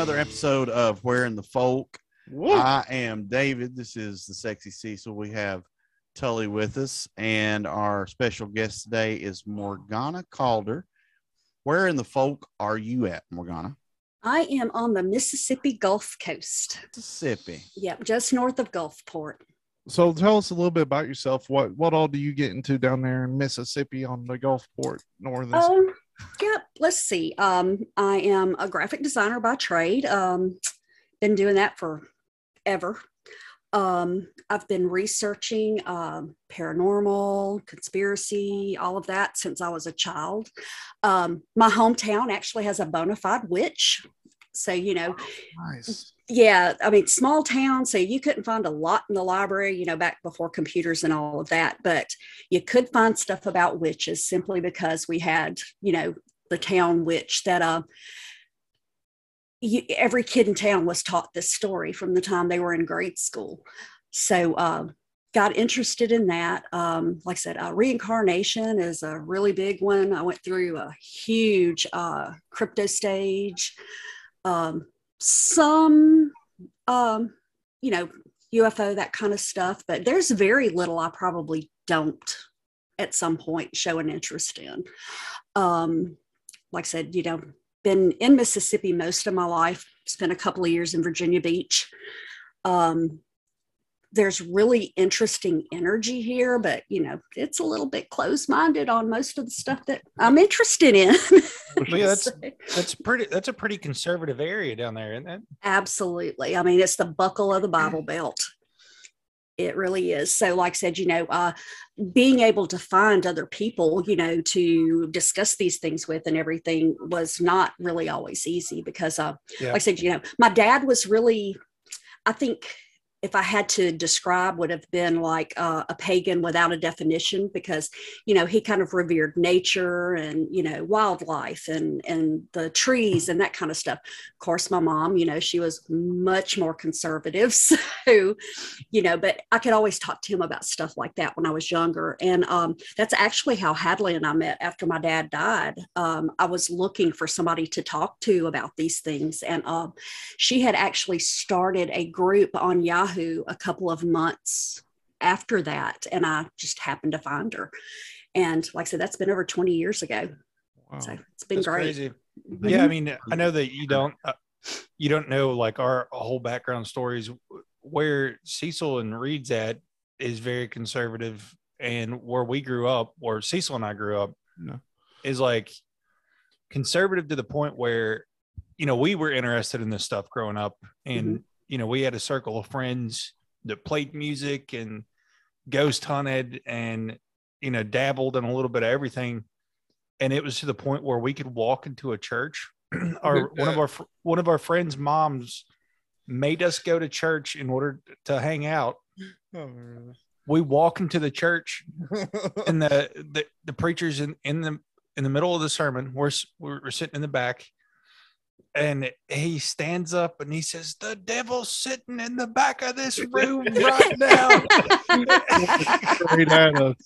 another episode of Where in the Folk. Woo. I am David. This is the Sexy Cecil. We have Tully with us, and our special guest today is Morgana Calder. Where in the folk are you at, Morgana? I am on the Mississippi Gulf Coast. Mississippi. Yep, just north of Gulfport. So tell us a little bit about yourself. What what all do you get into down there in Mississippi on the Gulfport Northern? Um, yep. Let's see. Um, I am a graphic designer by trade. Um, been doing that for ever. Um, I've been researching um, paranormal, conspiracy, all of that since I was a child. Um, my hometown actually has a bona fide witch. So, you know, nice. Yeah i mean small town so you couldn't find a lot in the library you know back before computers and all of that but you could find stuff about witches simply because we had you know the town witch that uh you, every kid in town was taught this story from the time they were in grade school. So uh, got interested in that um, like i said uh, reincarnation is a really big one. I went through a huge uh, crypto stage um, some um you know ufo that kind of stuff but there's very little i probably don't at some point show an interest in. Um like i said you know been in mississippi most of my life spent a couple of years in virginia beach. Um there's really interesting energy here but you know it's a little bit closed-minded on most of the stuff that i'm interested in yeah, that's that's pretty. That's a pretty conservative area down there, isn't it? Absolutely. I mean, it's the buckle of the Bible Belt. It really is. So, like I said, you know, uh, being able to find other people, you know, to discuss these things with and everything was not really always easy because, uh, Yeah. like I said, you know, my dad was really, I think if I had to describe, would have been like uh, a pagan without a definition because you know he kind of revered nature and you know wildlife and and the trees and that kind of stuff. Of course, my mom, you know, she was much more conservative, so you know, but I could always talk to him about stuff like that when I was younger, and um, that's actually how Hadley and I met after my dad died. Um, I was looking for somebody to talk to about these things, and um, she had actually started a group on Yahoo a couple of months after that, and I just happened to find her. And like I said, that's been over 20 years ago. Wow. So it's been That's great. crazy. Mhm. Yeah, I mean, I know that you don't. Uh, you don't know like our whole background stories. Where Cecil and Reed's at is very conservative, and where we grew up, where Cecil and I grew up, Yeah. is like conservative to the point where you know we were interested in this stuff growing up and you know we had a circle of friends that played music and ghost hunted and you know dabbled in a little bit of everything. And it was to the point where we could walk into a church. Our one of our one of our friends moms made us go to church in order to hang out. We walk into the church and the the, the preacher's in, in the in the middle of the sermon. We're we're sitting in the back and he stands up and he says the devil's sitting in the back of this room right now Straight at us.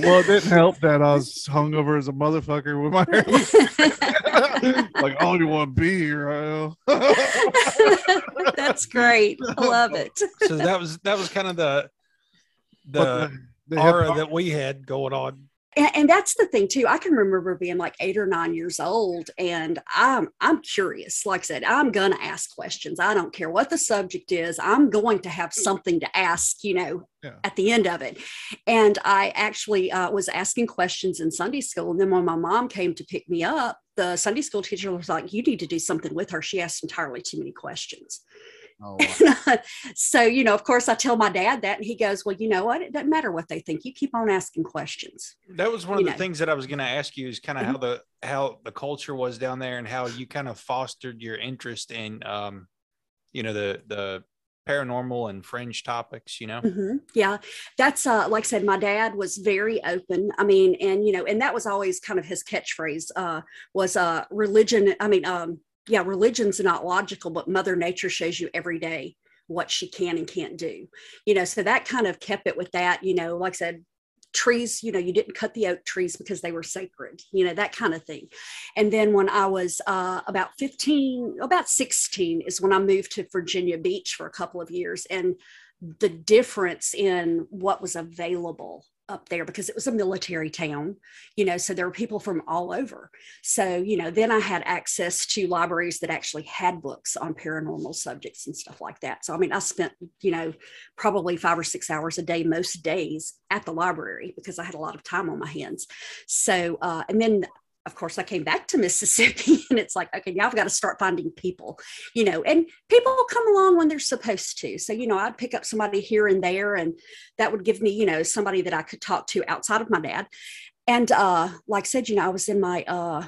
Well, it didn't help that I was hungover as a motherfucker with my hair. like, oh, I don't want to be here. That's great. I love it. so that was that was kind of the But the they have- aura that we had going on And, and that's the thing too. I can remember being like eight or nine years old, and I'm I'm curious. Like I said, I'm gonna ask questions. I don't care what the subject is. I'm going to have something to ask. You know, Yeah. at the end of it. And I actually uh, was asking questions in Sunday school, and then when my mom came to pick me up, the Sunday school teacher was like, "You need to do something with her. She asked entirely too many questions." Oh, wow. so, you know, of course, I tell my dad that, and he goes, Well, you know what? It doesn't matter what they think. You keep on asking questions. That was one of you the know. things that I was going to ask you is kind of Mm-hmm. how the how the culture was down there and how you kind of fostered your interest in um you know the the paranormal and fringe topics, you know. Mhm. Yeah, that's uh, like I said, my dad was very open. I mean, and you know, and that was always kind of his catchphrase uh, was uh, religion. I mean, um, yeah, religion's not logical, but Mother Nature shows you every day what she can and can't do. You know, so that kind of kept it with that. You know, like I said, trees, you know, you didn't cut the oak trees because they were sacred, you know, that kind of thing. And then when I was uh, about 15, about 16 is when I moved to Virginia Beach for a couple of years. And the difference in what was available up there because it was a military town, you know, so there were people from all over. So, you know, then I had access to libraries that actually had books on paranormal subjects and stuff like that. So, I mean, I spent, you know, probably five or six hours a day most days at the library because I had a lot of time on my hands. So, uh, and then of course, I came back to Mississippi and it's like, okay, now I've got to start finding people, you know, and people come along when they're supposed to. So, you know, I'd pick up somebody here and there, and that would give me, you know, somebody that I could talk to outside of my dad. And uh, like I said, you know, I was in my uh,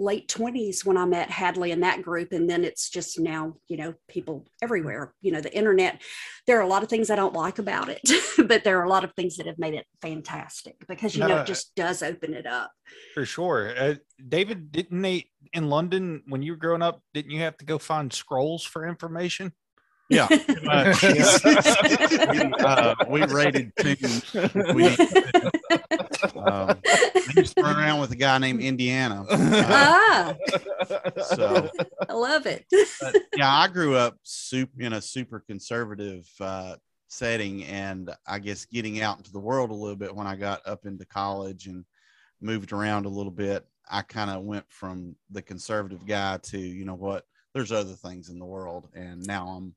late 20s when I met Hadley and that group. And then it's just now, you know, people everywhere, you know, the internet. There are a lot of things I don't like about it, but there are a lot of things that have made it fantastic because, you know, it just does open it up. For sure. Uh, David, didn't they in London when you were growing up, didn't you have to go find scrolls for information? Yeah, uh, uh, we rated tunes. We, um, I used to run around with a guy named Indiana. Uh, ah, so I love it. but, yeah, I grew up super in a super conservative uh, setting, and I guess getting out into the world a little bit when I got up into college and moved around a little bit, I kind of went from the conservative guy to you know what, there's other things in the world, and now I'm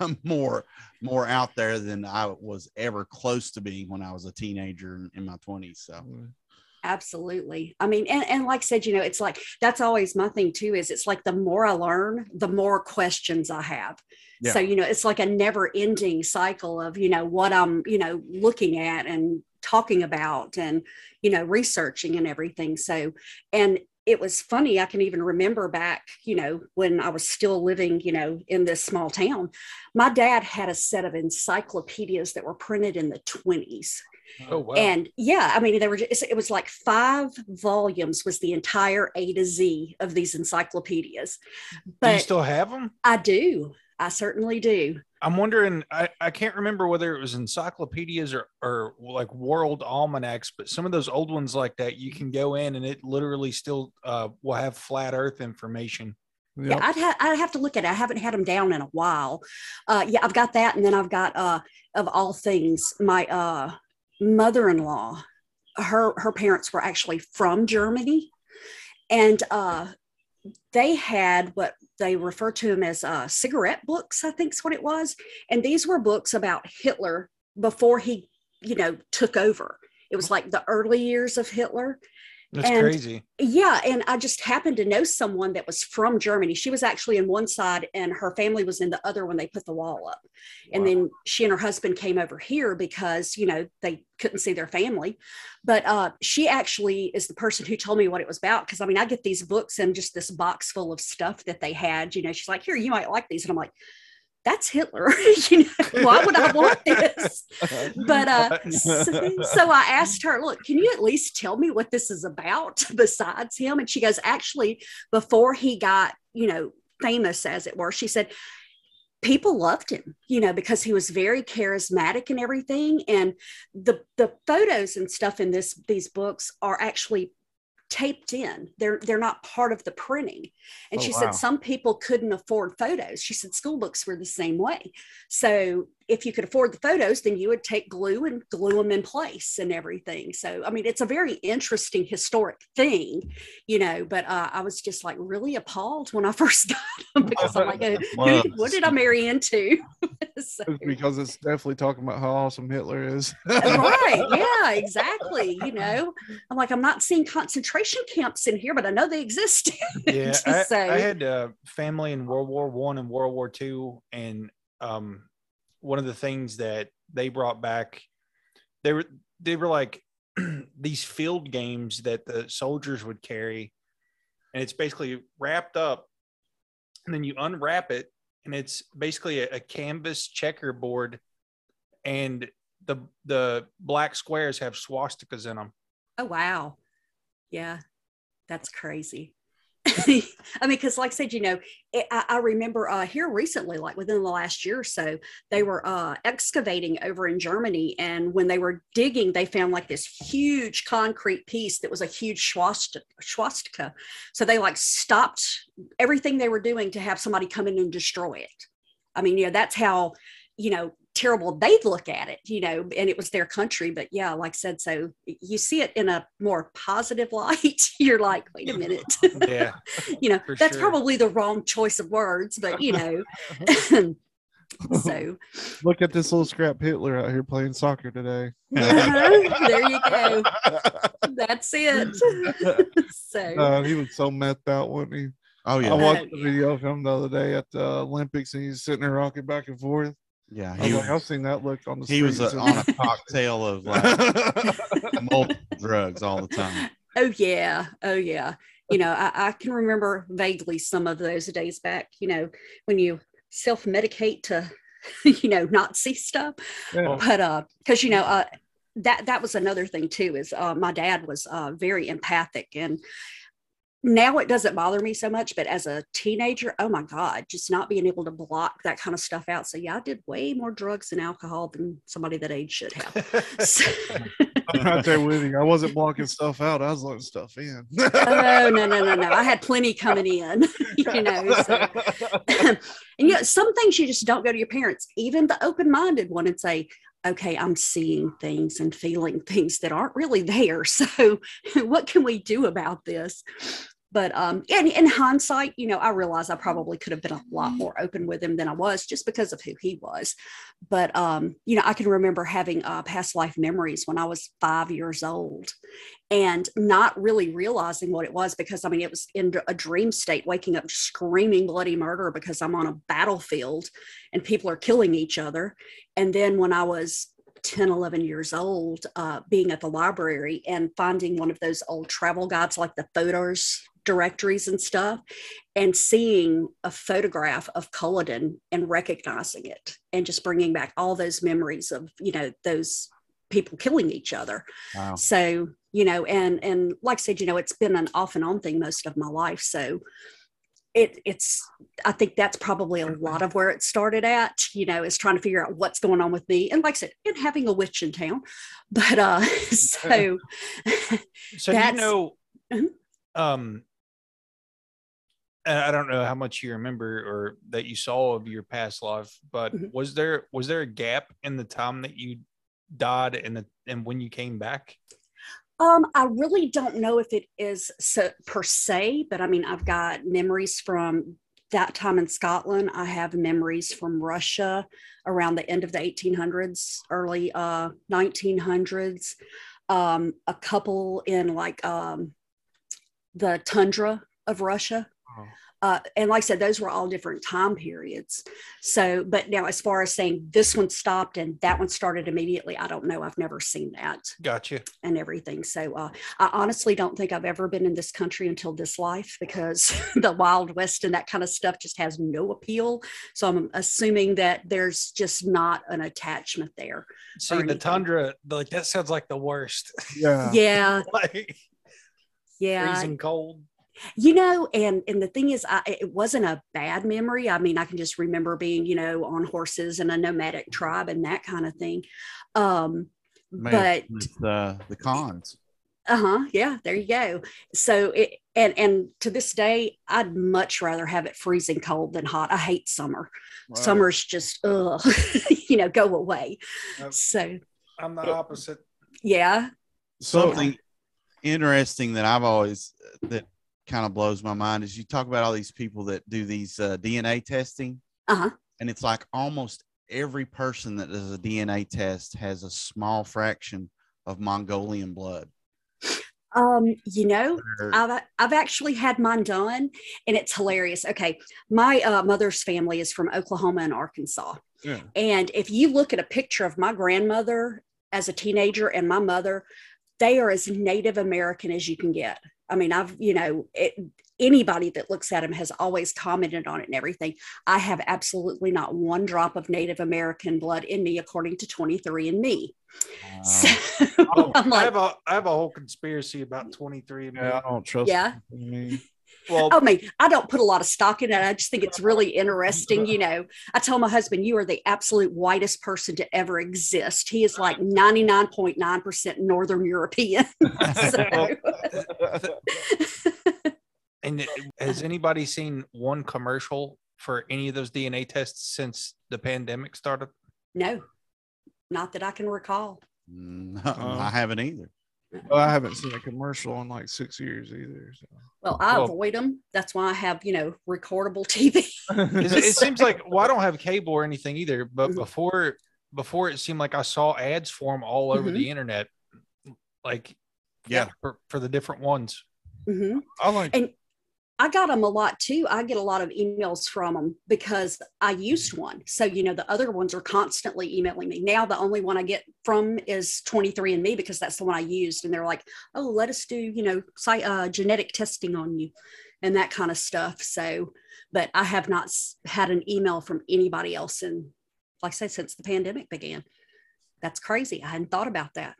I'm more more out there than I was ever close to being when I was a teenager in, in my 20s. So Absolutely. I mean, and, and like I said, you know, it's like that's always my thing too, is it's like the more I learn, the more questions I have. Yeah. So, you know, it's like a never ending cycle of, you know, what I'm, you know, looking at and talking about and, you know, researching and everything. So, and it was funny. I can even remember back, you know, when I was still living, you know, in this small town. My dad had a set of encyclopedias that were printed in the 20s. Oh wow. And yeah, I mean, they were just, it was like five volumes was the entire A to Z of these encyclopedias. do you still have them? I do. I certainly do. I'm wondering. I, I can't remember whether it was encyclopedias or or like world almanacs, but some of those old ones like that, you can go in and it literally still uh, will have flat Earth information. Yeah, I'd, ha- I'd have to look at it. I haven't had them down in a while. Uh, yeah, I've got that. And then I've got, uh, of all things, my uh, mother in law, her, her parents were actually from Germany. And uh, they had what they refer to them as uh, cigarette books, I think is what it was. And these were books about Hitler before he, you know, took over. It was like the early years of Hitler. That's And- crazy. Yeah, and I just happened to know someone that was from Germany. She was actually in one side and her family was in the other when they put the wall up. And Wow. then she and her husband came over here because, you know, they couldn't see their family. But uh, she actually is the person who told me what it was about. Cause I mean, I get these books and just this box full of stuff that they had. You know, she's like, here, you might like these. And I'm like, that's Hitler. you know, why would I want this? but uh so, so i asked her look can you at least tell me what this is about besides him and she goes actually before he got you know famous as it were she said people loved him you know because he was very charismatic and everything and the the photos and stuff in this these books are actually taped in. They're they're not part of the printing. And Oh, she wow. said some people couldn't afford photos. She said school books were the same way. So if you could afford the photos, then you would take glue and glue them in place and everything. So, I mean, it's a very interesting historic thing, you know, but uh, I was just like really appalled when I first got them because I'm like, uh, who, what did I marry into? so, because it's definitely talking about how awesome Hitler is. right. Yeah, exactly. You know, I'm like, I'm not seeing concentration camps in here, but I know they exist. yeah I, so- I had uh, family in world war one and world war two and um, one of the things that they brought back they were they were like these field games that the soldiers would carry and it's basically wrapped up and then you unwrap it and it's basically a, a canvas checkerboard and the the black squares have swastikas in them oh, wow. Yeah, that's crazy. I mean, because like I said, you know, it, I, I, remember uh, here recently, like within the last year or so, they were uh, excavating over in Germany. And when they were digging, they found like this huge concrete piece that was a huge swastika. So they like stopped everything they were doing to have somebody come in and destroy it. I mean, you know, that's how, you know, terrible they'd look at it, you know, and it was their country. But yeah, like I said, so you see it in a more positive light. You're like, wait a minute. Yeah. you know, that's sure. probably the wrong choice of words, but you know. so look at this little scrap Hitler out here playing soccer today. Uh-huh. there you go. That's it. so uh, he was so methed out, wasn't he? Oh yeah. I watched the video of him the other day at the Olympics and he's sitting there rocking back and forth. Yeah, he was, like, I've seen that look on the. He was a, on a cocktail of like multiple drugs all the time. Oh yeah, oh yeah. You know, I, I can remember vaguely some of those days back. You know, when you self medicate to, you know, not see stuff. Yeah. But uh, because you know, uh, that that was another thing too. Is uh, my dad was uh, very empathic and now it doesn't bother me so much, but as a teenager, oh my God, just not being able to block that kind of stuff out. So yeah, I did way more drugs and alcohol than somebody that age should have. So, I'm right there with you. I wasn't blocking stuff out. I was letting stuff in. oh no, no, no, no. I had plenty coming in, you know. So. and you know, some things you just don't go to your parents, even the open-minded one, and say, okay, I'm seeing things and feeling things that aren't really there. So, what can we do about this? But um, and in hindsight, you know, I realize I probably could have been a lot more open with him than I was just because of who he was. But um, you know, I can remember having uh, past life memories when I was five years old, and not really realizing what it was because I mean, it was in a dream state, waking up screaming bloody murder because I'm on a battlefield and people are killing each other. And then when I was 10 11 years old uh, being at the library and finding one of those old travel guides like the photos directories and stuff and seeing a photograph of Culloden and recognizing it and just bringing back all those memories of, you know, those people killing each other. Wow. So, you know, and, and like I said, you know, it's been an off and on thing most of my life. So, it, it's i think that's probably a lot of where it started at you know is trying to figure out what's going on with me and like i said and having a witch in town but uh so so you know mm-hmm. um I don't know how much you remember or that you saw of your past life, but mm-hmm. was there was there a gap in the time that you died and the and when you came back? Um, I really don't know if it is so, per se, but I mean, I've got memories from that time in Scotland. I have memories from Russia around the end of the 1800s, early uh, 1900s. Um, a couple in like um, the tundra of Russia. Uh, and like I said, those were all different time periods. So, but now as far as saying this one stopped and that one started immediately, I don't know. I've never seen that. Gotcha. And everything. So, uh, I honestly don't think I've ever been in this country until this life because the Wild West and that kind of stuff just has no appeal. So, I'm assuming that there's just not an attachment there. See, the tundra, like that sounds like the worst. Yeah. Yeah. like, yeah. Freezing cold you know and and the thing is I, it wasn't a bad memory. I mean i can just remember being you know on horses and a nomadic tribe and that kind of thing. Um but the the cons. Uh-huh yeah there you go. So it and and to this day i'd much rather have it freezing cold than hot. I hate summer. Wow. summer's just ugh you know go away. So i'm the opposite. Yeah. Something interesting that i've always that kind of blows my mind is you talk about all these people that do these uh, DNA testing, uh-huh. and it's like almost every person that does a DNA test has a small fraction of Mongolian blood. Um, you know, I've I've actually had mine done, and it's hilarious. Okay, my uh, mother's family is from Oklahoma and Arkansas, yeah. and if you look at a picture of my grandmother as a teenager and my mother, they are as Native American as you can get. I mean, I've, you know, it, anybody that looks at him has always commented on it and everything. I have absolutely not one drop of Native American blood in me, according to 23andMe. Uh, so, oh, I, like, have a, I have a whole conspiracy about 23 Yeah, I don't trust yeah. Well, I mean, I don't put a lot of stock in it. I just think it's really interesting. You know, I tell my husband, you are the absolute whitest person to ever exist. He is like 99.9% Northern European. So- and has anybody seen one commercial for any of those DNA tests since the pandemic started? no, not that I can recall. No, Um, I haven't either. Well, I haven't seen a commercial in like six years either. So. Well, I Well- avoid them. That's why I have, you know, recordable TV. It, it seems like well, I don't have cable or anything either, but Mhm. before before it seemed like I saw ads for them all over Mhm. the internet, like Yeah. for, for the different ones. Mhm. I like And I got them a lot too. I get a lot of emails from them because I used one. So, you know, the other ones are constantly emailing me. Now, the only one I get from is 23andMe because that's the one I used. And they're like, oh, let us do, you know, uh, genetic testing on you and that kind of stuff. So, but I have not had an email from anybody else. And like I said, since the pandemic began, that's crazy. I hadn't thought about that.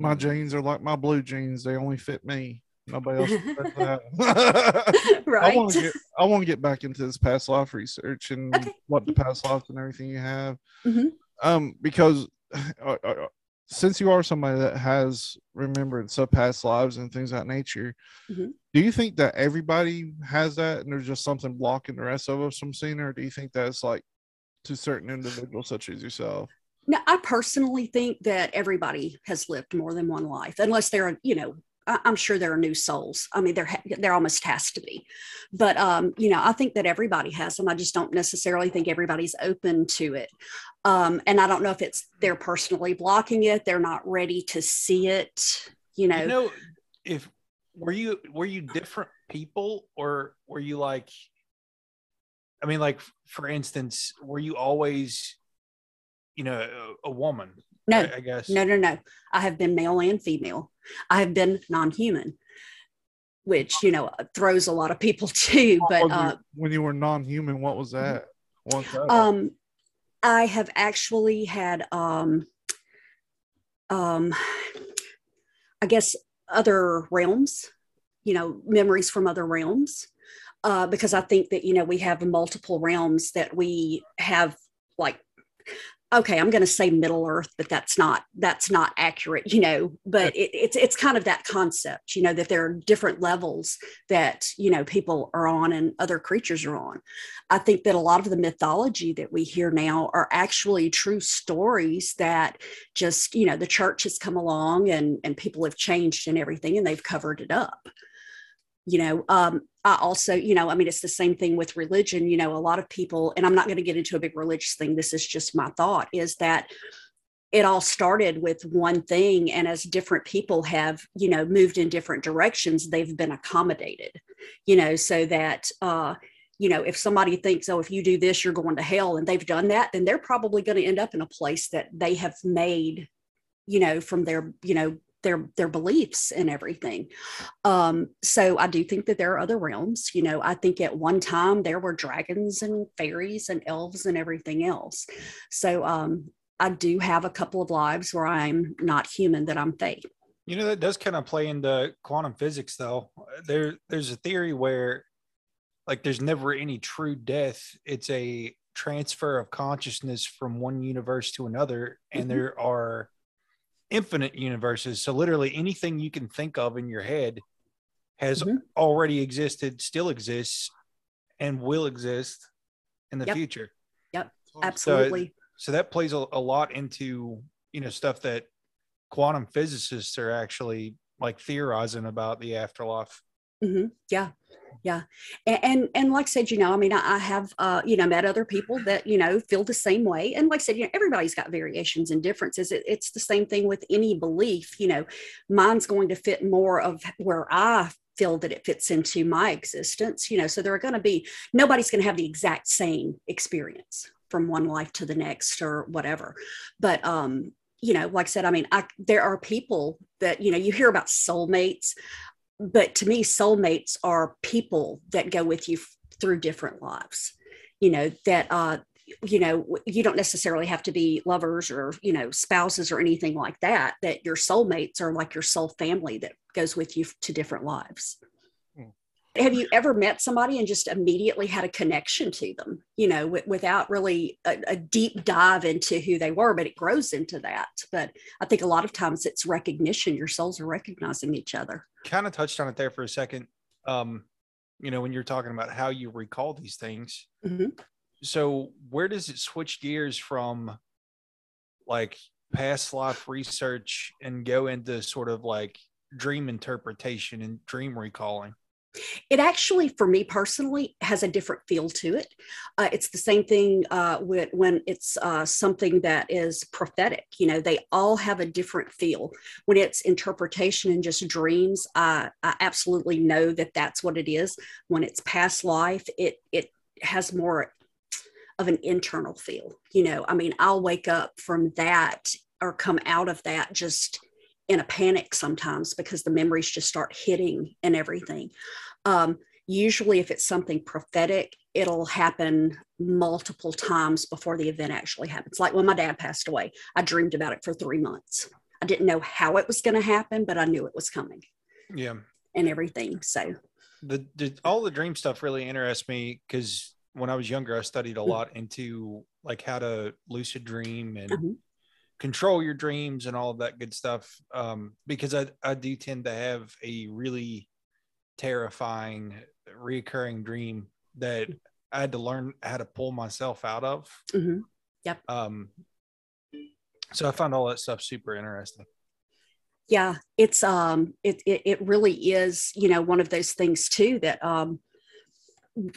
my jeans are like my blue jeans. They only fit me. Nobody else. that. I right. want to get I want to get back into this past life research and Okay. what the past lives and everything you have. Mhm. Um, because uh, uh, since you are somebody that has remembered sub past lives and things of that nature, Mhm. do you think that everybody has that and there's just something blocking the rest of us from seeing or do you think that's like to certain individuals such as yourself? No, I personally think that everybody has lived more than one life, unless they're, you know, I'm sure there are new souls. I mean, there there almost has to be, but um, you know, I think that everybody has them. I just don't necessarily think everybody's open to it, um, and I don't know if it's they're personally blocking it. They're not ready to see it. You know, You know, if were you were you different people or were you like I mean, like for instance, were you always, you know, a, a woman? No, I, I guess. no, no, no. I have been male and female. I have been non-human, which you know throws a lot of people too. What But uh, when you were non-human, what was that? What's that? um i have actually had um um i guess other realms you know memories from other realms uh because i think that you know we have multiple realms that we have like okay i'm going to say middle earth but that's not that's not accurate you know but it, it's it's kind of that concept you know that there are different levels that you know people are on and other creatures are on I think that a lot of the mythology that we hear now are actually true stories that just, you know, the church has come along and, and people have changed and everything and they've covered it up. You know, um, I also, you know, I mean, it's the same thing with religion. You know, a lot of people, and I'm not going to get into a big religious thing, this is just my thought, is that it all started with one thing. And as different people have, you know, moved in different directions, they've been accommodated, you know, so that, uh, you know, if somebody thinks, oh, if you do this, you're going to hell, and they've done that, then they're probably going to end up in a place that they have made, you know, from their, you know, their their beliefs and everything. Um, so I do think that there are other realms. You know, I think at one time there were dragons and fairies and elves and everything else. So um, I do have a couple of lives where I'm not human, that I'm fate. You know, that does kind of play into quantum physics, though. There, there's a theory where, like, there's never any true death. It's a transfer of consciousness from one universe to another, and Mhm. there are infinite universes. So, literally, anything you can think of in your head has Mhm. already existed, still exists, and will exist in the Yep. future. Yep, absolutely. So that plays a, a lot into you know stuff that quantum physicists are actually like theorizing about the afterlife. Hmm Yeah, yeah, and, and and like I said, you know, I mean, I, I have uh, you know met other people that you know feel the same way, and like I said, you know, everybody's got variations and differences. It, it's the same thing with any belief. You know, mine's going to fit more of where I feel that it fits into my existence. You know, so there are going to be nobody's going to have the exact same experience from one life to the next or whatever, but um you know like i said i mean i there are people that you know you hear about soulmates but to me soulmates are people that go with you f- through different lives you know that uh you know you don't necessarily have to be lovers or you know spouses or anything like that that your soulmates are like your soul family that goes with you f- to different lives have you ever met somebody and just immediately had a connection to them you know w- without really a, a, deep dive into who they were but it grows into that. But i think a lot of times it's recognition. Your souls are recognizing each other. Kind of touched on it there for a second. Um you know when you're talking about how you recall these things. Mhm. so where does it switch gears from like past life research and go into sort of like dream interpretation and dream recalling it actually for me personally has a different feel to it. Uh, it's the same thing uh, with, when it's uh, something that is prophetic you know they all have a different feel. When it's interpretation and just dreams i absolutely know that that's what it is. When it's past life it it has more of an internal feel you know. I mean i'll wake up from that or come out of that just in a panic sometimes because the memories just start hitting and everything um, usually, if it's something prophetic, it'll happen multiple times before the event actually happens. Like when my dad passed away, I dreamed about it for three months. I didn't know how it was going to happen, but I knew it was coming yeah and everything. So, the, the all the dream stuff really interests me because when I was younger, I studied a lot into like how to lucid dream and Mhm. Control your dreams and all of that good stuff. Um, because I, I do tend to have a really terrifying reoccurring dream that I had to learn how to pull myself out of. mhm. Um, so I found all that stuff super interesting. yeah, it's um, it, it it really is, you know, one of those things too that um,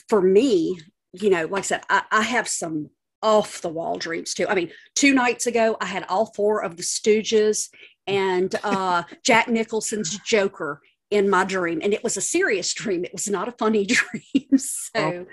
for me, you know, like I said, I, I have some off the wall dreams too. I mean, two nights ago, I had all four of the Stooges and uh, Jack Nicholson's Joker in my dream, and it was a serious dream. It was not a funny dream. so,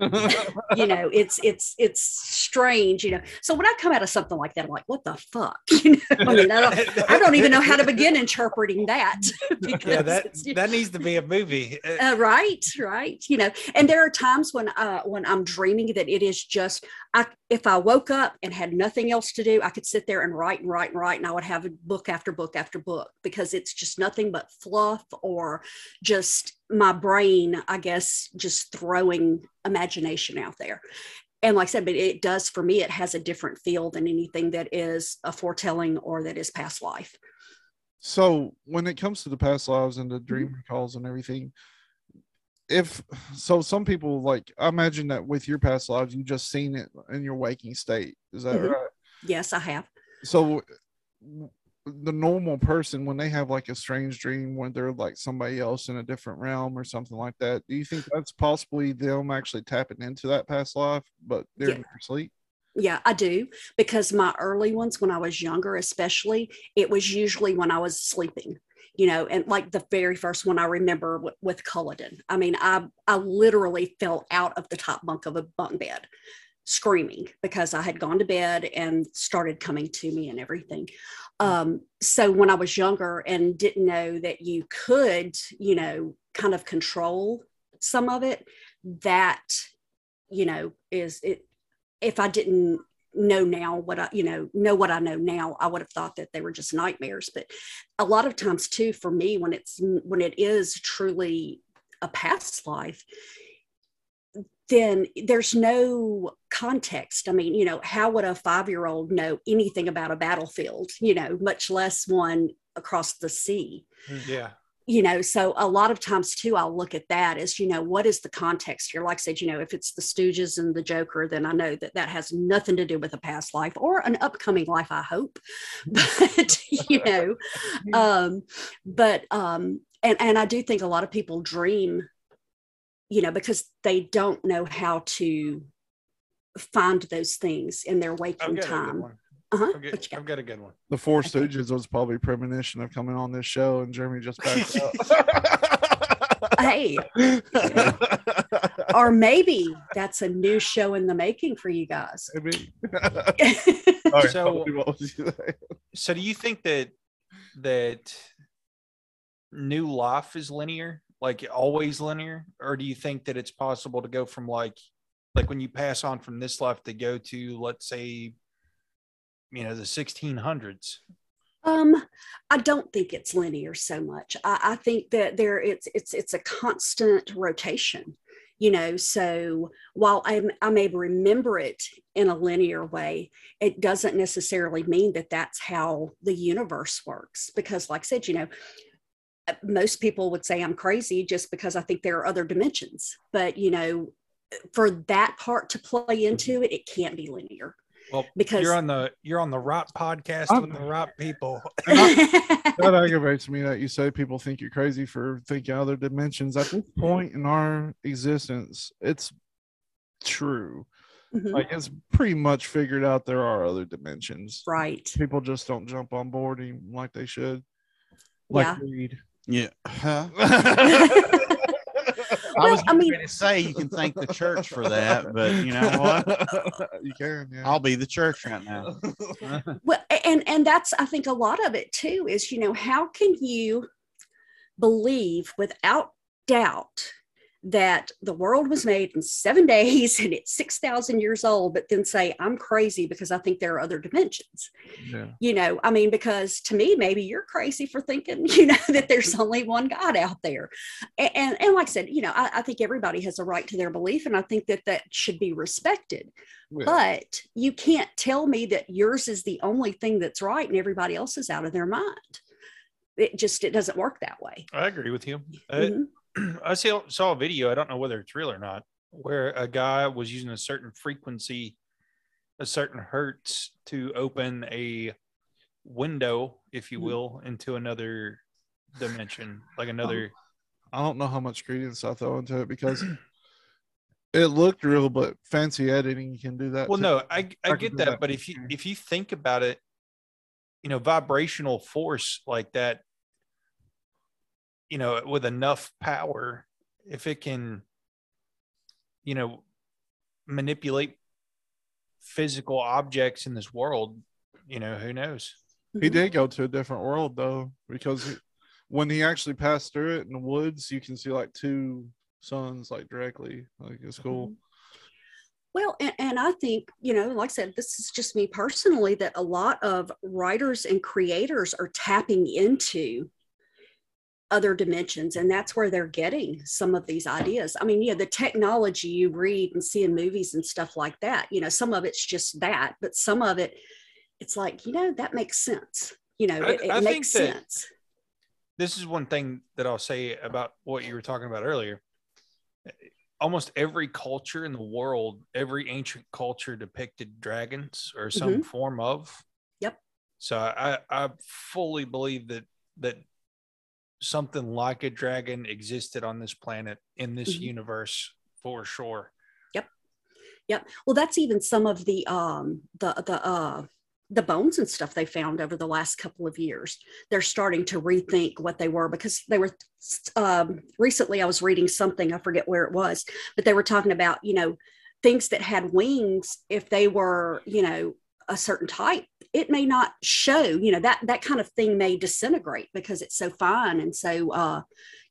you know, it's it's it's strange, you know. So when I come out of something like that, I'm like, what the fuck? You know, I mean, I don't, I don't even know how to begin interpreting that. because yeah, that that needs to be a movie. Uh, uh, right right you know and there are times when uh when i'm dreaming that it is just i if i woke up and had nothing else to do i could sit there and write and write and write and i would have a book after book after book because it's just nothing but fluff or just my brain i guess just throwing imagination out there and like i said but it does for me it has a different feel than anything that is a foretelling or that is past life So when it comes to the past lives and the dream recalls and everything, if so, some people like I imagine that with your past lives, you just seen it in your waking state. Is that Mhm. right? yes i have So the normal person, when they have like a strange dream when they're like somebody else in a different realm or something like that, do you think that's possibly them actually tapping into that past life, but they're Yeah. in their sleep? Yeah, I do. Because my early ones, when I was younger, especially, it was usually when I was sleeping, you know, and like the very first one I remember with, with Culloden. I mean, I, I literally fell out of the top bunk of a bunk bed screaming because I had gone to bed and started coming to me and everything. Um, so when I was younger and didn't know that you could, you know, kind of control some of it, that, you know, is it, if I didn't know now what I, you know, know what I know now, I would have thought that they were just nightmares. But a lot of times too, for me, when it's when it is truly a past life, then there's no context. I mean, you know, how would a five-year-old know anything about a battlefield, you know, much less one across the sea? yeah. you know so a lot of times too i'll look at that as you know what is the context here like i said you know if it's the stooges and the joker then i know that that has nothing to do with a past life or an upcoming life i hope but you know um but um and and i do think a lot of people dream you know because they don't know how to find those things in their I've waking got a good time uh-huh. I've got, got? I've got a good one. The Four Okay. Stooges was probably premonition of coming on this show, and Jeremy just backed up. hey or maybe that's a new show in the making for you guys Maybe. Sorry, So- Tony, what was you saying? So do you think that that new life is linear, like always linear, or do you think that it's possible to go from like like when you pass on from this life to go to let's say you know the 1600s Um, I don't think it's linear so much. I, I think that there it's it's it's a constant rotation. You know, so while I'm, I may remember it in a linear way, it doesn't necessarily mean that that's how the universe works. Because, like I said, you know, most people would say I'm crazy just because I think there are other dimensions. But you know, for that part to play into it, it can't be linear. Well, Because- you're on the you're on the right podcast I'm- with the right people. that aggravates me that you say people think you're crazy for thinking other dimensions. At this point in our existence, it's true. Mhm. Like it's pretty much figured out there are other dimensions. right. People just don't jump on board like they should. Like Yeah. weed. Yeah. Huh? I Well, was I going mean- to say you can thank the church for that, but you know what? you can, yeah. I'll be the church right now. well and and that's i think a lot of it too is you know how can you believe without doubt that the world was made in seven days and it's 6000 years old but then say i'm crazy because i think there are other dimensions yeah. you know i mean because to me maybe you're crazy for thinking you know that there's only one god out there A- and and, like i said you know I, I think everybody has a right to their belief and i think that that should be respected Yeah. but you can't tell me that yours is the only thing that's right and everybody else is out of their mind it just it doesn't work that way I agree with you. Uh, Mhm. I saw saw a video. I don't know whether it's real or not, where a guy was using a certain frequency, a certain hertz to open a window, if you Mhm. will, into another dimension, like another. I don't know how much credence I throw into it because it looked real, but fancy editing can do that. Well, too. no, I I can get that, that but if you if you think about it, you know, vibrational force like that, you know, with enough power, if it can, you know, manipulate physical objects in this world, you know, who knows? He did go to a different world though, because when he actually passed through it in the woods, you can see like two suns like directly. Like it's cool. Mm-hmm. Well, and, and I think, you know, like I said, this is just me personally, that a lot of writers and creators are tapping into other dimensions, and that's where they're getting some of these ideas. I mean, yeah, the technology you read and see in movies and stuff like that, you know, some of it's just that, but some of it, it's like, you know, that makes sense. You know, I- it, I think makes sense. This is one thing that I'll say about what you were talking about earlier. Almost every culture in the world, every ancient culture depicted dragons or some mm-hmm. form of. Yep. So I, I fully believe that that something like a dragon existed on this planet in this Mhm. universe for sure. Yep. Yep. Well, that's even some of the um the the uh the bones and stuff they found over the last couple of years. They're starting to rethink what they were because they were um recently I was reading something, I forget where it was, but they were talking about, you know, things that had wings if they were, you know, a certain type, it may not show, you know, that that kind of thing may disintegrate because it's so fine and so uh,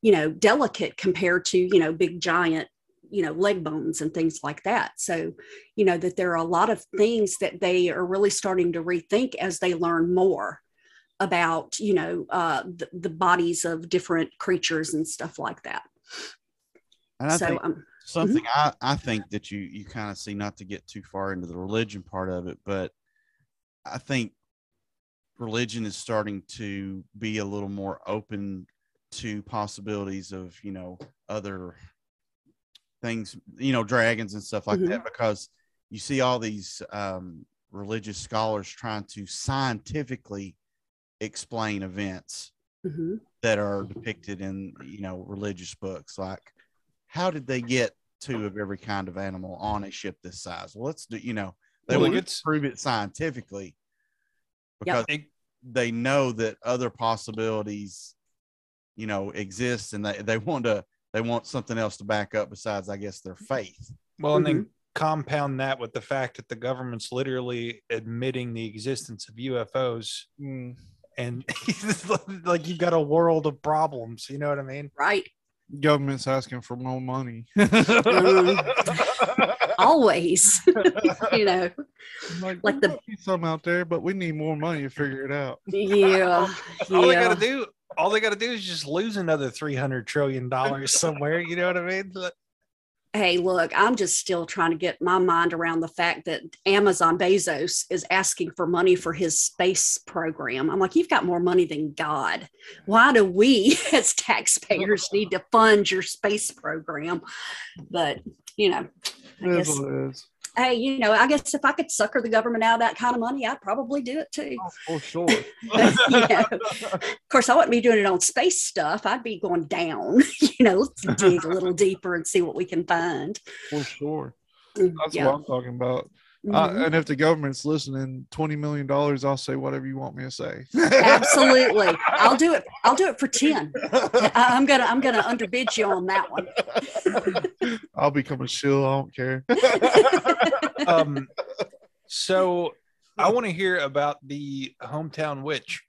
you know, delicate compared to, you know, big giant you know leg bones and things like that. So you know that there are a lot of things that they are really starting to rethink as they learn more about you know uh, the, the bodies of different creatures and stuff like that. And I so think um, something I, I think that you you kind of see not to get too far into the religion part of it, but I think religion is starting to be a little more open to possibilities of you know other things, you know, dragons and stuff like Mhm. that, because you see all these um, religious scholars trying to scientifically explain events mhm, that are depicted in you know religious books. Like how did they get two of every kind of animal on a ship this size? Well let's do you know they Well, want to prove it scientifically because It- they know that other possibilities you know exist and they, they want to they want something else to back up besides i guess their faith Well, and then compound that with the fact that the government's literally admitting the existence of UFOs, Mm. and like you've got a world of problems. You know what I mean? right Government's asking for more money. always. you know, I'm like, Like the- some out there, but we need more money to figure it out. yeah, all they gotta do all they gotta do is just lose another 300 trillion dollars somewhere you know what i mean Hey, look, I'm just still trying to get my mind around the fact that Amazon Bezos is asking for money for his space program. I'm like, you've got more money than God. Why do we, as taxpayers, need to fund your space program? But, you know, I guess, what hey, you know, I guess if I could sucker the government out of that kind of money, I'd probably do it too. Oh, for sure. you know, of course, I wouldn't be doing it on space stuff. I'd be going down, you know, let's dig a little deeper and see what we can find. For sure. That's yeah. what I'm talking about. Uh, Mhm. and if the government's listening, $20 million, I'll say whatever you want me to say. Absolutely. I'll do it. I'll do it for 10. I- I'm gonna I'm gonna underbid you on that one. I'll become a shill. I don't care. um so i want to hear about the hometown witch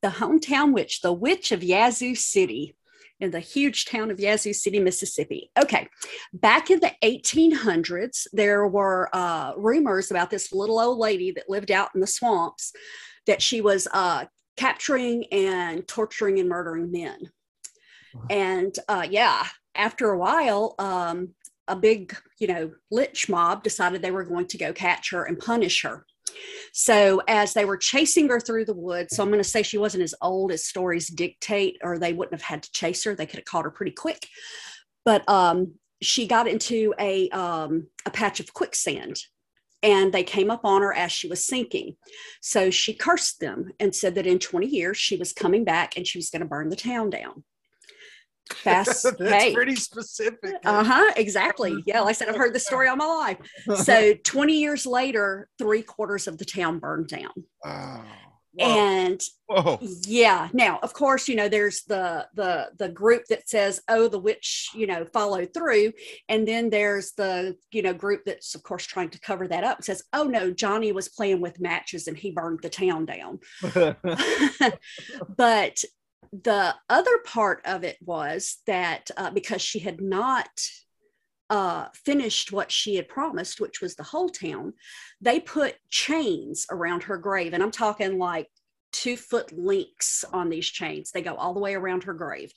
The hometown witch, the witch of Yazoo City in the huge town of Yazoo City, Mississippi. Okay. Back in the 1800s, there were uh, rumors about this little old lady that lived out in the swamps that she was uh, capturing and torturing and murdering men. And uh, yeah, after a while, um, a big, you know, lynch mob decided they were going to go catch her and punish her. So as they were chasing her through the woods, so I'm going to say she wasn't as old as stories dictate, or they wouldn't have had to chase her. They could have caught her pretty quick. But um, she got into a um, a patch of quicksand, and they came up on her as she was sinking. So she cursed them and said that in 20 years she was coming back and she was going to burn the town down. Fast, that's hey, pretty specific uh huh, exactly. Yeah, like I said, I've heard the story all my life. So 20 years later, three quarters of the town burned down. Wow. And Whoa. yeah, now of course, you know, there's the the the group that says, oh, the witch, you know, followed through. And then there's the, you know, group that's of course trying to cover that up and says, oh no, Johnny was playing with matches and he burned the town down. but the other part of it was that uh, because she had not uh, finished what she had promised, which was the whole town, they put chains around her grave. And I'm talking like two foot links on these chains. They go all the way around her grave.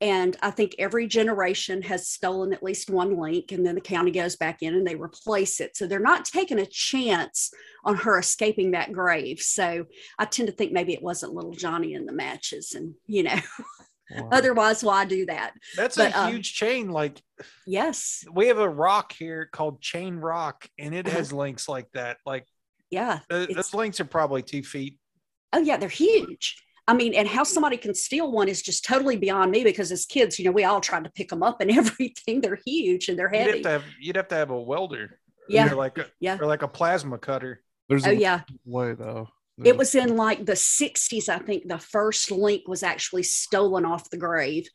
And I think every generation has stolen at least one link, and then the county goes back in and they replace it. So they're not taking a chance on her escaping that grave. So I tend to think maybe it wasn't little Johnny in the matches, and you know, Wow. otherwise, why do that? that's but, a um, huge chain like Yes, we have a rock here called chain rock and it Uh-huh. has links like that like yeah. th- those links are probably two feet Oh yeah, they're huge. I mean, and how somebody can steal one is just totally beyond me because as kids, you know, we all tried to pick them up and everything. They're huge and they're you'd have heavy. to have you'd have to have a welder Yeah. or like a, Yeah. or like a plasma cutter There's Oh a yeah. way though. It was in like the 60s, I think the first link was actually stolen off the grave.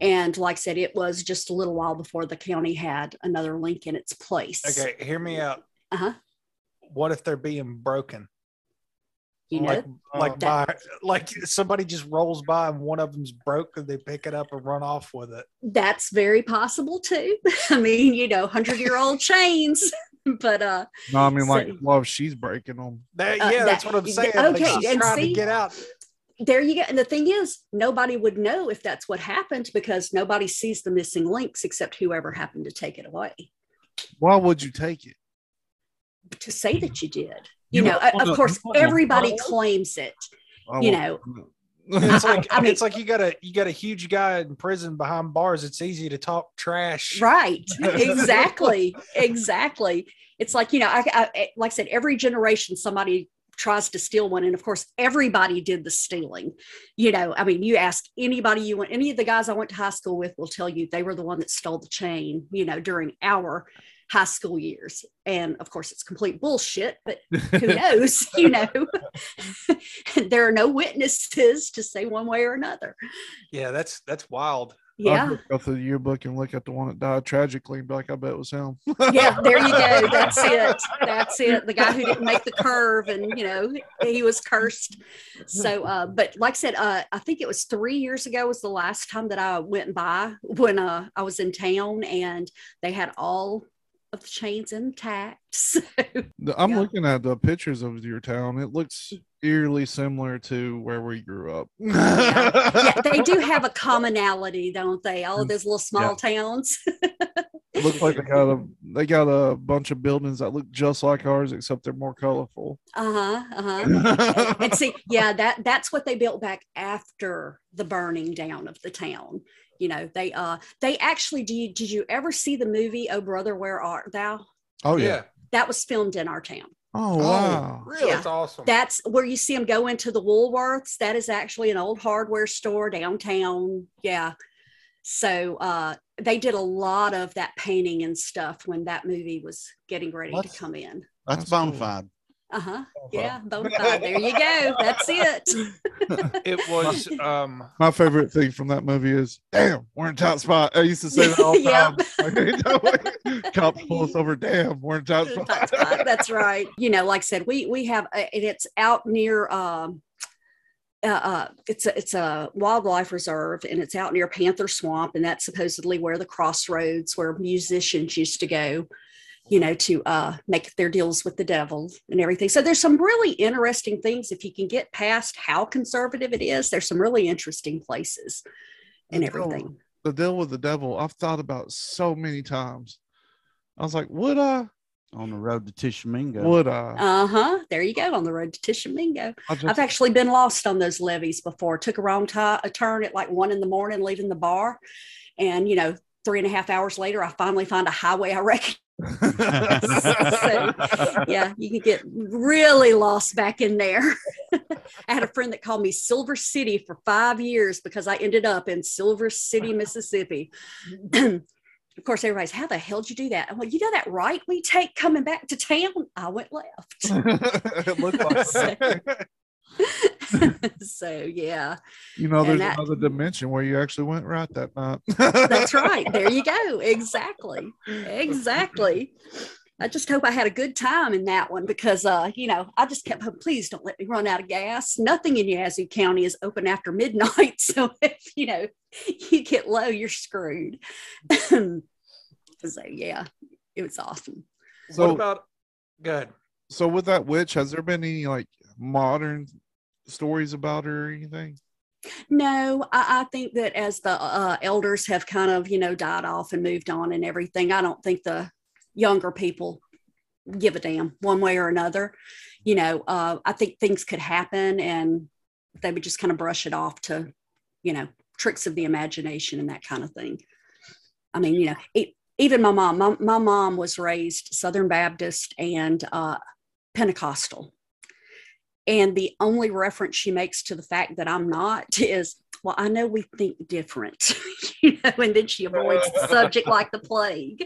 And like I said, it was just a little while before the county had another link in its place. okay hear me out Uh-huh. what if they're being broken You know, like like Oh. by like somebody just rolls by and one of them's broke and they pick it up and run off with it that's very possible too. I mean, you know, 100 year old chains. But uh No, I mean, So- like, well, she's breaking them. that, Uh, yeah that's what i'm saying okay, like she's and trying see- to get out there you go. And the thing is, nobody would know if that's what happened because nobody sees the missing links except whoever happened to take it away Why would you take it? to say that you did. You, You know, of course, everybody claims it. I You know, it's like I mean- it's like you got a you got a huge guy in prison behind bars it's easy to talk trash Right. Exactly. exactly. It's like, you know, I, I, eh, like I said, every generation somebody tries to steal one. And of course, everybody did the stealing. You know, I mean, you ask anybody you want, any of the guys I went to high school with will tell you they were the one that stole the chain, you know, during our high school years. And of course, it's complete bullshit, but who knows, you know, there are no witnesses to say one way or another. yeah that's that's wild Yeah. I'll go through the yearbook and look at the one that died tragically and be like, I bet it was him. yeah, there you go. That's it. That's it. The guy who didn't make the curve, and you know, he was cursed. So, uh, but like I said, uh, I think it was three years ago was the last time that I went by when uh, I was in town, and they had all of the chains intact. So I'm Yeah. looking at the pictures of your town. It looks mm. eerily similar to where we grew up. yeah, they do have a commonality, don't they? All of those little small towns. Looks like they got a they got a bunch of buildings that look just like ours, except they're more colorful. Uh-huh. Uh-huh. and see, yeah, that that's what they built back after the burning down of the town. You know, they uh they actually do you, did you ever see the movie Oh Brother Where Art Thou? Oh yeah. That was filmed in our town. Oh wow. really? Yeah. That's awesome. That's where you see them go into the Woolworths. That is actually an old hardware store downtown. Yeah. So uh, they did a lot of that painting and stuff when that movie was getting ready That's- to come in. That's That's bona cool. fide. Uh huh. Yeah. Bonafide. There you go. That's it. it was um My favorite thing from that movie is, damn, we're in top spot. I used to say that all the time. Like, Cops pull us over. Damn, we're in top That's spot. That's right. You know, like I said, we we have uh, and it's out near um uh, uh it's a it's a wildlife reserve and it's out near Panther Swamp and that's supposedly where the crossroads where musicians used to go you know to uh make their deals with the devil and everything so there's some really interesting things if you can get past how conservative it is there's some really interesting places and The deal- everything The deal with the devil, I've thought about so many times. I was like, would I? On the road to Tishomingo. Would I? uh-huh there you go on the road to Tishomingo I just, I've actually been lost on those levees before. Took a wrong ti a turn at like one in the morning, leaving the bar, and you know, three and a half hours later, I finally find a highway I reckon. So, yeah, you can get really lost back in there. I had a friend that called me Silver City for five years because I ended up in Silver City, Mississippi. of course, everybody's, how the hell did you do that? I'm like, you know that right we take coming back to town? I went left. it looked like So- so yeah. you know, there's that- another dimension where you actually went right that night. That's right. There you go. Exactly. Exactly. I just hope I had a good time in that one because, uh, you know, I just kept hoping, please don't let me run out of gas. Nothing in Yazoo County is open after midnight. So if, you know, you get low, you're screwed. so, yeah, it was awesome. what So, about good? so with that witch, has there been any like modern stories about her or anything? No, I, I think that as the uh, elders have kind of, you know, died off and moved on and everything, I don't think the younger people give a damn one way or another. You know, uh, I think things could happen and they would just kind of brush it off to, you know, tricks of the imagination and that kind of thing. I mean, you know, it, even my mom, my, my mom was raised Southern Baptist and uh, Pentecostal. And the only reference she makes to the fact that I'm not is, well, I know we think different, you know, and then she avoids the subject like the plague.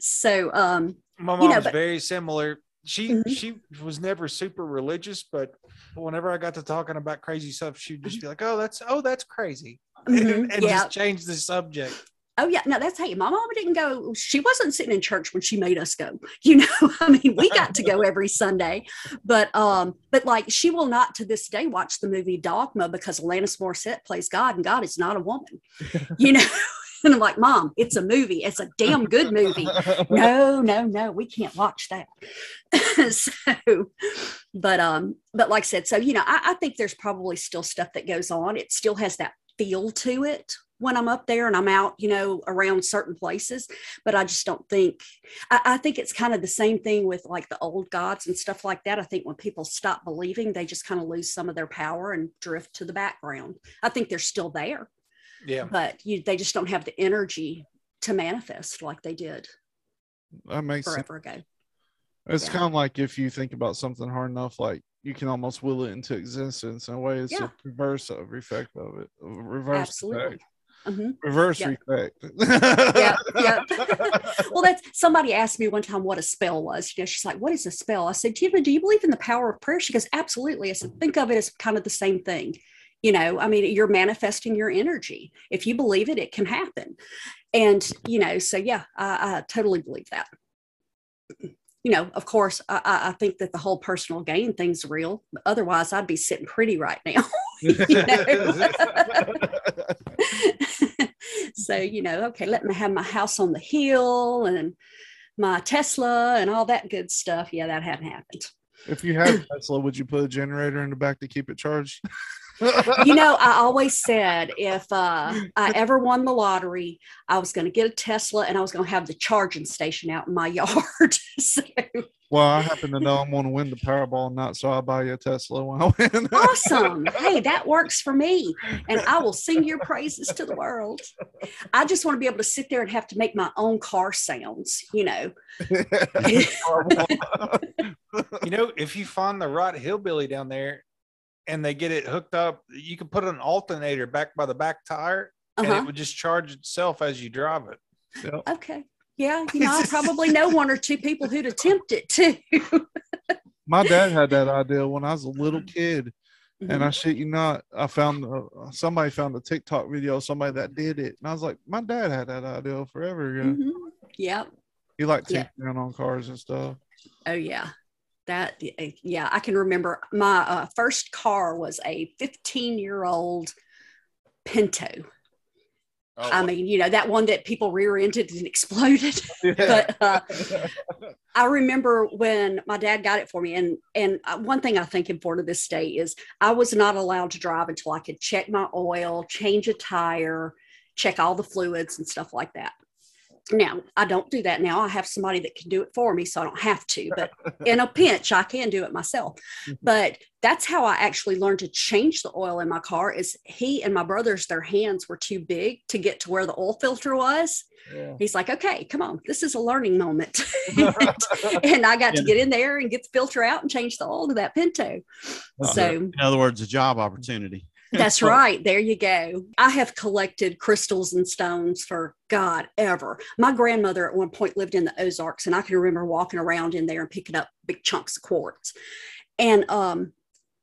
So, um, My You know, mom's but- very similar. She Mhm. she was never super religious, but whenever I got to talking about crazy stuff, she'd just be like, "Oh, that's oh, that's crazy," mhm, and yeah. just change the subject. Oh yeah, no, that's hey, my mama didn't go. She wasn't sitting in church when she made us go. You know, I mean, we got to go every Sunday, but um, but like she will not to this day watch the movie Dogma because Alanis Morissette plays God and God is not a woman. You know, and I'm like, Mom, it's a movie. It's a damn good movie. no, no, no, we can't watch that. so, but um, but like I said, so you know, I, I think there's probably still stuff that goes on. It still has that feel to it when I'm up there and I'm out, you know, around certain places. But I just don't think I, I think it's kind of the same thing with like the old gods and stuff like that. I think when people stop believing, they just kind of lose some of their power and drift to the background. I think they're still there, Yeah, but you, they just don't have the energy to manifest like they did that makes sense. forever ago. It's Yeah. kind of like if you think about something hard enough, like you can almost will it into existence in a way. It's Yeah. a reverse of effect of it. Reverse Absolutely. effect. Mhm. Reverse effect. yeah, yeah. well, that's somebody asked me one time what a spell was. You know, she's like, "What is a spell?" I said, "Do you, do you believe in the power of prayer?" She goes, "Absolutely." I said, "Think of it as kind of the same thing." You know, I mean, you're manifesting your energy. If you believe it, it can happen. And you know, so yeah, I, I totally believe that. You know, of course, I I think that the whole personal gain thing's real. Otherwise, I'd be sitting pretty right now. so you know okay let me have my house on the hill and my Tesla and all that good stuff. Yeah, that hadn't happened. If you had a Tesla, would you put a generator in the back to keep it charged? you know, I always said if uh, I ever won the lottery, I was going to get a Tesla and I was going to have the charging station out in my yard. so, well, I happen to know I'm going to win the Powerball not so I'll buy you a Tesla when I win. awesome. Hey, that works for me. And I will sing your praises to the world. I just want to be able to sit there and have to make my own car sounds, you know. you know, if you find the right hillbilly down there and they get it hooked up, you can put an alternator back by the back tire and Uh-huh. it would just charge itself as you drive it. Yep. Okay. Yeah, you know, I probably know one or two people who'd attempt it too. My dad had that idea when I was a Mm-hmm. little kid. And I shit you not, I found uh, somebody found a TikTok video of somebody that did it, and I was like, my dad had that idea forever ago. Mhm. Yep. He liked Yeah. tinkering on cars and stuff. Oh yeah. That yeah, I can remember my uh, first car was a 15 year old Pinto. Oh, I mean, you know, that one that people rear ended and exploded. but uh, I remember when my dad got it for me, and and uh, one thing I thank him for to this day is I was not allowed to drive until I could check my oil, change a tire, check all the fluids and stuff like that. Now I don't do that now. I have somebody that can do it for me, so I don't have to. But in a pinch, I can do it myself. Mm-hmm. But that's how I actually learned to change the oil in my car. Is he and my brothers, their hands were too big to get to where the oil filter was. Yeah. He's like, okay, come on, this is a learning moment. and I got to get in there and get the filter out and change the oil to that Pinto. Uh-huh. So in other words, a job opportunity. That's right. There you go. I have collected crystals and stones for God ever. My grandmother at one point lived in the Ozarks, and I can remember walking around in there and picking up big chunks of quartz. And um,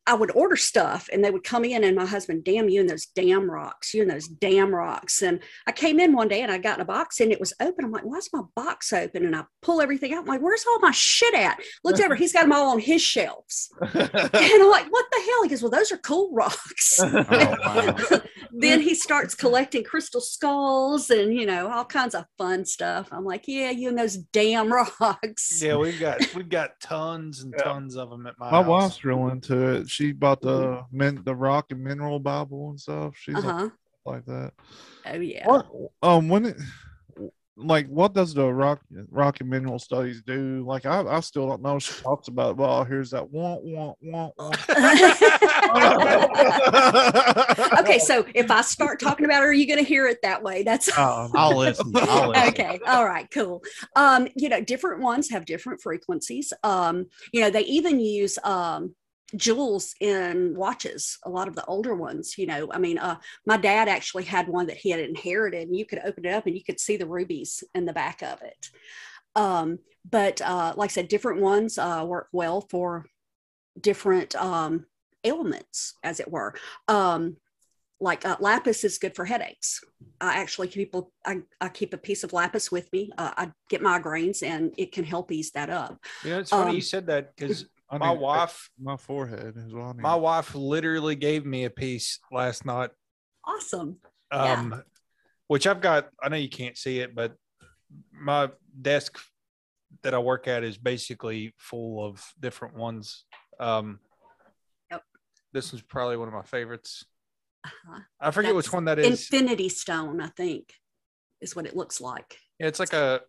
I would order stuff and they would come in, and my husband, damn you and those damn rocks, you and those damn rocks. And I came in one day and I got in a box and it was open. I'm like, why's my box open? And I pull everything out. I'm like, where's all my shit at? Looks over, he's got them all on his shelves. And I'm like, what the hell? He goes, well, those are cool rocks. Oh, wow. then he starts collecting crystal skulls and you know all kinds of fun stuff. I'm like, yeah, you and those damn rocks. Yeah, we've got we've got tons and Yeah. tons of them at my, My house. wife's real into it. She bought the min- the rock and mineral Bible and stuff. She's Uh like, huh. like that. Oh yeah. What um when it like what does the rock rock and mineral studies do? Like I, I still don't know. She talks about it, well, here's that want want want okay, so if I start talking about it, are you going to hear it that way? That's Um, I'll listen. I'll listen. okay all right cool um you know different ones have different frequencies um you know they even use um jewels in watches a lot of the older ones you know i mean uh my dad actually had one that he had inherited and you could open it up and you could see the rubies in the back of it um but uh like i said different ones uh work well for different um ailments as it were um like uh, lapis is good for headaches I actually keep a, I, I keep a piece of lapis with me. Uh, I get migraines and it can help ease that up. You know, it's funny Um, you said that because I my wife my forehead is what I need. my wife literally gave me a piece last night Awesome. Yeah. um which i've got i know you can't see it but my desk that i work at is basically full of different ones um Yep. this is probably one of my favorites Uh-huh. i forget which one that is Infinity stone, I think, is what it looks like. yeah, it's like a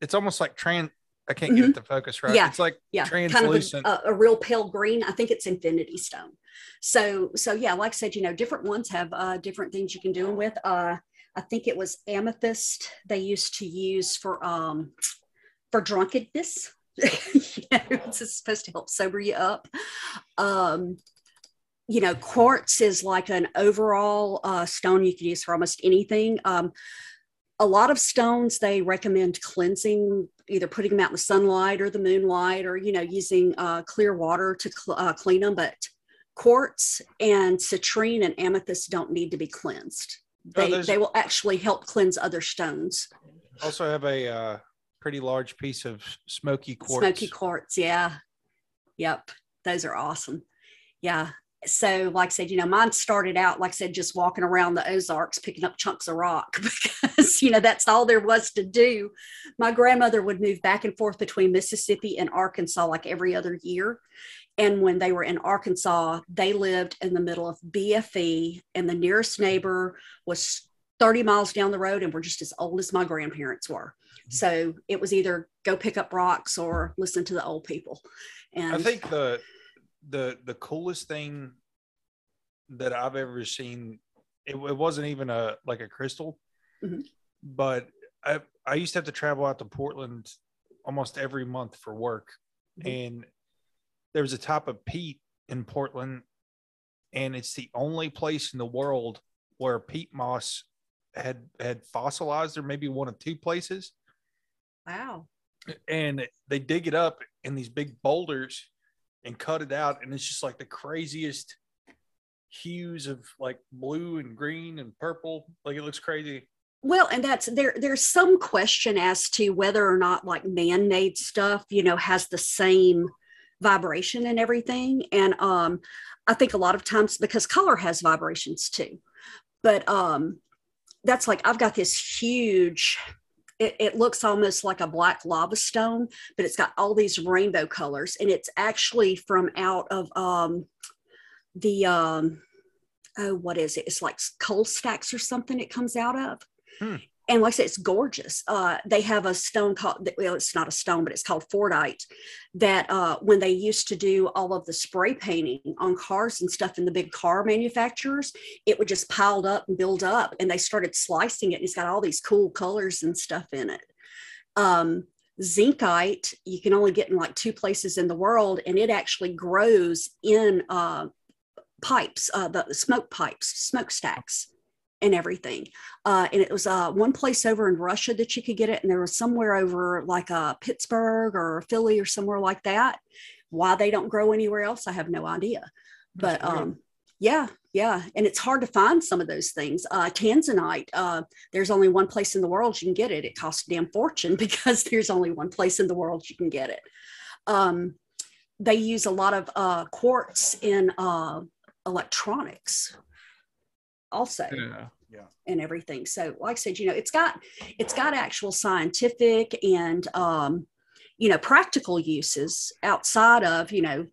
it's almost like trans i can't get it to focus right Mm-hmm. Yeah, it's like Yeah, translucent kind of a, a, a real pale green. I think it's infinity stone. So, so yeah, like I said, you know, different ones have uh, different things you can do them with. Uh, I think it was amethyst they used to use for um, for drunkenness. you know, it's supposed to help sober you up. Um, you know, quartz is like an overall uh, stone you can use for almost anything. Um, a lot of stones they recommend cleansing, either putting them out in the sunlight or the moonlight, or you know, using uh, clear water to cl- uh, clean them. But quartz and citrine and amethyst don't need to be cleansed. Oh, They there's- they will actually help cleanse other stones. also have a uh, pretty large piece of smoky quartz Smoky quartz, yeah. Yep. Those are awesome. Yeah. So like I said, you know, mine started out, like I said, just walking around the Ozarks, picking up chunks of rock because, you know, that's all there was to do. My grandmother would move back and forth between Mississippi and Arkansas like every other year. And when they were in Arkansas, they lived in the middle of BFE, and the nearest neighbor was 30 miles down the road and were just as old as my grandparents were. Mm-hmm. So it was either go pick up rocks or listen to the old people. And I think the the the coolest thing that I've ever seen it, it wasn't even a like a crystal, Mhm. but I I used to have to travel out to Portland almost every month for work, Mhm. and there was a type of peat in Portland, and it's the only place in the world where peat moss had had fossilized. There maybe one of two places, wow. and they dig it up in these big boulders and cut it out and it's just like the craziest hues of like blue and green and purple like it looks crazy Well, and that's there. There's some question as to whether or not like man-made stuff, you know, has the same vibration and everything. And um, I think a lot of times because color has vibrations too, but um, that's like I've got this huge. It, it looks almost like a black lava stone, but it's got all these rainbow colors, and it's actually from out of um, the um, oh, what is it? It's like coal stacks or something. It comes out of and like I said, it's gorgeous. Uh, they have a stone called well, it's not a stone, but it's called Fordite. That uh, when they used to do all of the spray painting on cars and stuff in the big car manufacturers, it would just piled up and build up, and they started slicing it. And it's got all these cool colors and stuff in it. Um, zincite you can only get in like two places in the world, and it actually grows in uh, pipes, uh, the smoke pipes, smokestacks and everything. Uh, and it was uh, one place over in Russia that you could get it, and there was somewhere over like uh, Pittsburgh or Philly or somewhere like that. Why they don't grow anywhere else, I have no idea. But um, yeah, yeah, and it's hard to find some of those things. Uh, Tanzanite, uh, there's only one place in the world you can get it. It costs a damn fortune because there's only one place in the world you can get it. Um, they use a lot of uh, quartz in uh, electronics also Yeah. Yeah. and everything. So, like I said, you know, it's got it's got actual scientific and um, you know practical uses outside of you know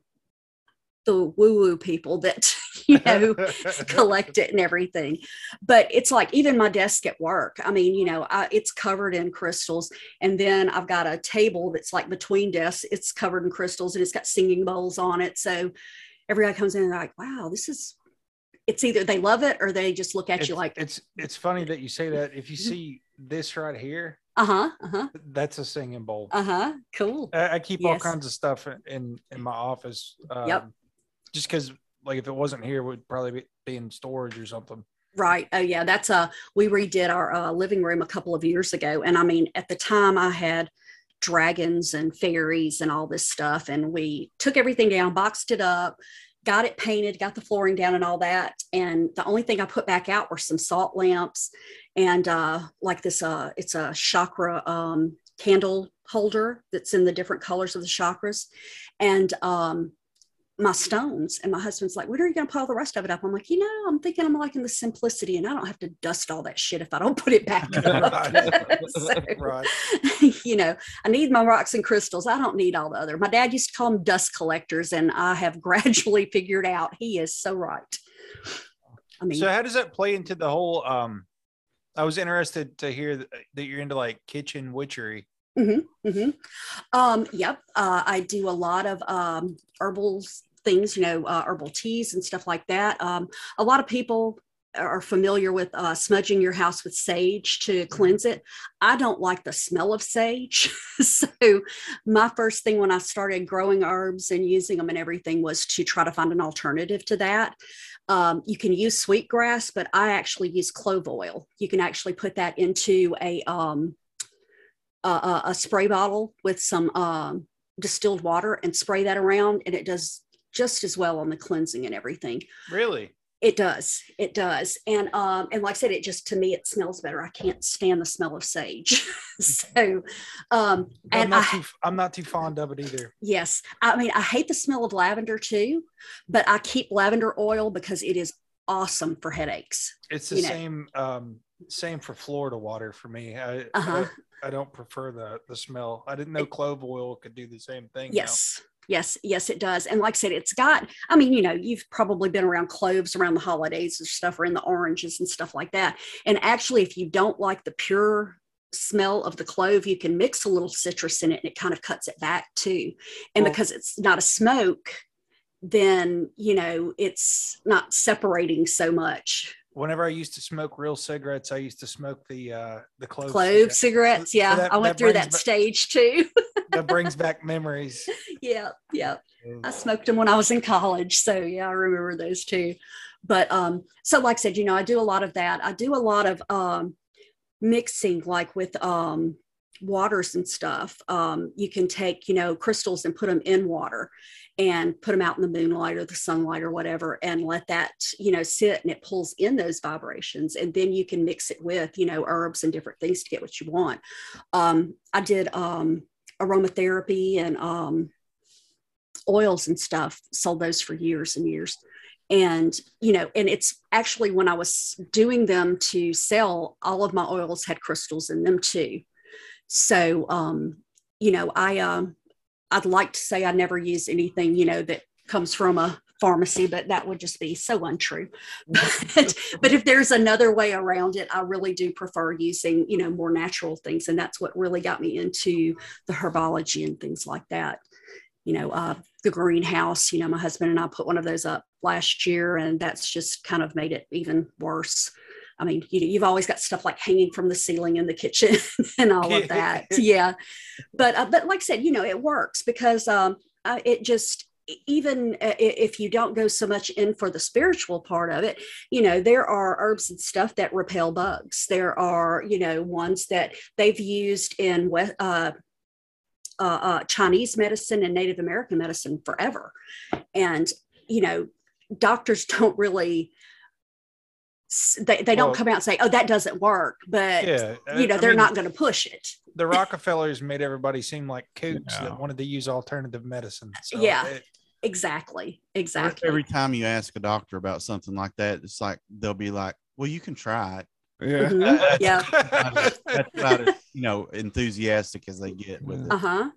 the woo woo people that you know collect it and everything. But it's like even my desk at work. I mean, you know, I, it's covered in crystals, and then I've got a table that's like between desks. It's covered in crystals, and it's got singing bowls on it. So everybody comes in and they're like, "Wow, this is." It's either they love it or they just look at it's, you like, it's it's funny that you say that if you Mm-hmm. see this right here "Uh huh, uh huh, that's a singing bowl uh huh, cool." I, I keep all kinds of stuff in in my office um, Yep. just because like if it wasn't here it would probably be, be in storage or something Right. Oh, yeah. That's uh we redid our uh, living room a couple of years ago, and I mean, at the time, I had dragons and fairies and all this stuff, and we took everything down, boxed it up, got it painted, got the flooring down, and all that. And the only thing I put back out were some salt lamps and uh, like this. Uh, it's a chakra um, candle holder that's in the different colors of the chakras, and um, my stones and my husband's like when are you going to pile the rest of it up? I'm like you know i'm thinking i'm liking the simplicity and i don't have to dust all that shit if i don't put it back up. So, right. you know i need my rocks and crystals. I don't need all the other. My dad used to call them dust collectors and i have gradually figured out he is so right. I mean so how does that play into the whole um i was interested to hear that, that you're into like kitchen witchery. Mm-hmm, Um, yep. Uh, I do a lot of um, herbal things, you know, uh, herbal teas and stuff like that. Um, a lot of people are familiar with uh, smudging your house with sage to cleanse it. I don't like the smell of sage. so, my first thing when I started growing herbs and using them and everything was to try to find an alternative to that. Um, you can use sweetgrass, but I actually use clove oil. You can actually put that into a um, a, a, spray bottle with some um, distilled water and spray that around, and it does just as well on the cleansing and everything. really It does. It does. And um, and like I said, it just to me it smells better. I can't stand the smell of sage. so um I'm and not I, too I'm not too fond of it either. yes, I mean I hate the smell of lavender too, but I keep lavender oil because it is awesome for headaches. It's the You know. same um same for Florida water for me. I, Uh-huh. I I don't prefer the the smell. I didn't know clove oil could do the same thing. now. Yes. Yes, it does. And like I said, it's got, I mean, you know, you've probably been around cloves around the holidays and stuff, or in the oranges and stuff like that. And actually, if you don't like the pure smell of the clove, you can mix a little citrus in it and it kind of cuts it back too. And Well- because it's not a smoke, then, you know, it's not separating so much. Whenever I used to smoke real cigarettes, I used to smoke the uh the clove. Clove cigarette. cigarettes. So Yeah. that- I went through that ba- stage too. that brings back memories. yeah. Yeah. I smoked them when I was in college. So yeah, I remember those too. But um, so like I said, you know, I do a lot of that. I do a lot of um mixing like with um waters and stuff. Um, you can take, you know, crystals and put them in water and put them out in the moonlight or the sunlight or whatever and let that, you know, sit and it pulls in those vibrations. And then you can mix it with, you know, herbs and different things to get what you want. Um, I did um aromatherapy and um oils and stuff sold those for years and years and you know and it's actually when i was doing them to sell all of my oils had crystals in them too so um you know i um i'd like to say i never use anything you know that comes from a pharmacy but that would just be so untrue but, but if there's another way around it i really do prefer using you know more natural things and that's what really got me into the herbology and things like that you know, uh, the greenhouse. You know, my husband and I put one of those up last year, and that's just kind of made it even worse. I mean, you know, you've always got stuff like hanging from the ceiling in the kitchen and all of that. Yeah, but uh, but like I said, you know, it works because um, uh, it just even uh, if you don't go so much in for the spiritual part of it you know there are herbs and stuff that repel bugs there are you know ones that they've used in uh, uh, uh, Chinese medicine and Native American medicine forever. And, you know, doctors don't really, they, they don't Well- come out and say, oh, that doesn't work. But, Yeah, you know, I they're mean, not going to push it. The Rockefellers made everybody seem like kooks Yeah. that wanted to use alternative medicine. So Yeah. it- Exactly. Exactly. Every time you ask a doctor about something like that, it's like they'll be like, "Well, you can try it." Yeah. Mhm. Yeah. That's about as you know enthusiastic as they get with it. Uh huh.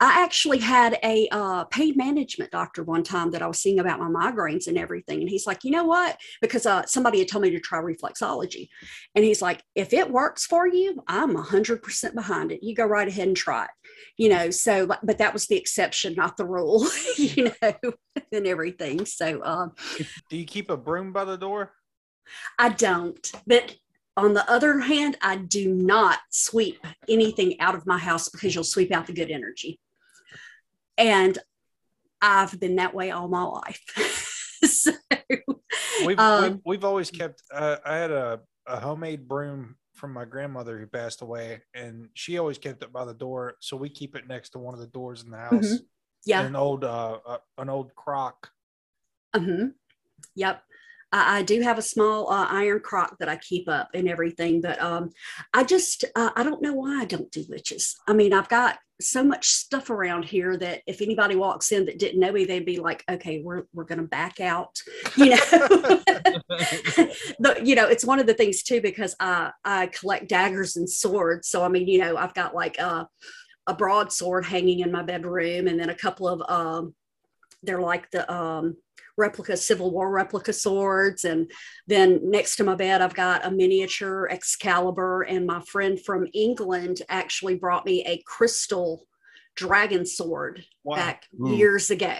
I actually had a uh, pain management doctor one time that I was seeing about my migraines and everything, and he's like, you know what? Because uh, somebody had told me to try reflexology, and he's like, if it works for you, I'm hundred percent behind it. You go right ahead and try it. You know, so but- but that was the exception, not the rule. you know, and everything. So um, Do you keep a broom by the door? I don't. But on the other hand, I do not sweep anything out of my house because you'll sweep out the good energy. And I've been that way all my life. so, We've, Um, we've we've always kept. Uh, I had a, a homemade broom from my grandmother who passed away, and she always kept it by the door. So we keep it next to one of the doors in the house. Mhm. yeah. An old uh, uh, an old crock. hmm Yep. I, I do have a small uh, iron crock that I keep up and everything, but um, I just uh, I don't know why I don't do witches. I mean, I've got so much stuff around here that if anybody walks in that didn't know me, they'd be like, "Okay, we're we're gonna back out," you know. but you know, it's one of the things too because I I collect daggers and swords. So I mean, you know, I've got like a a broadsword hanging in my bedroom, and then a couple of um, they're like the um replica Civil War replica swords. And then next to my bed, I've got a miniature Excalibur. And my friend from England actually brought me a crystal dragon sword Wow, back Ooh. years ago.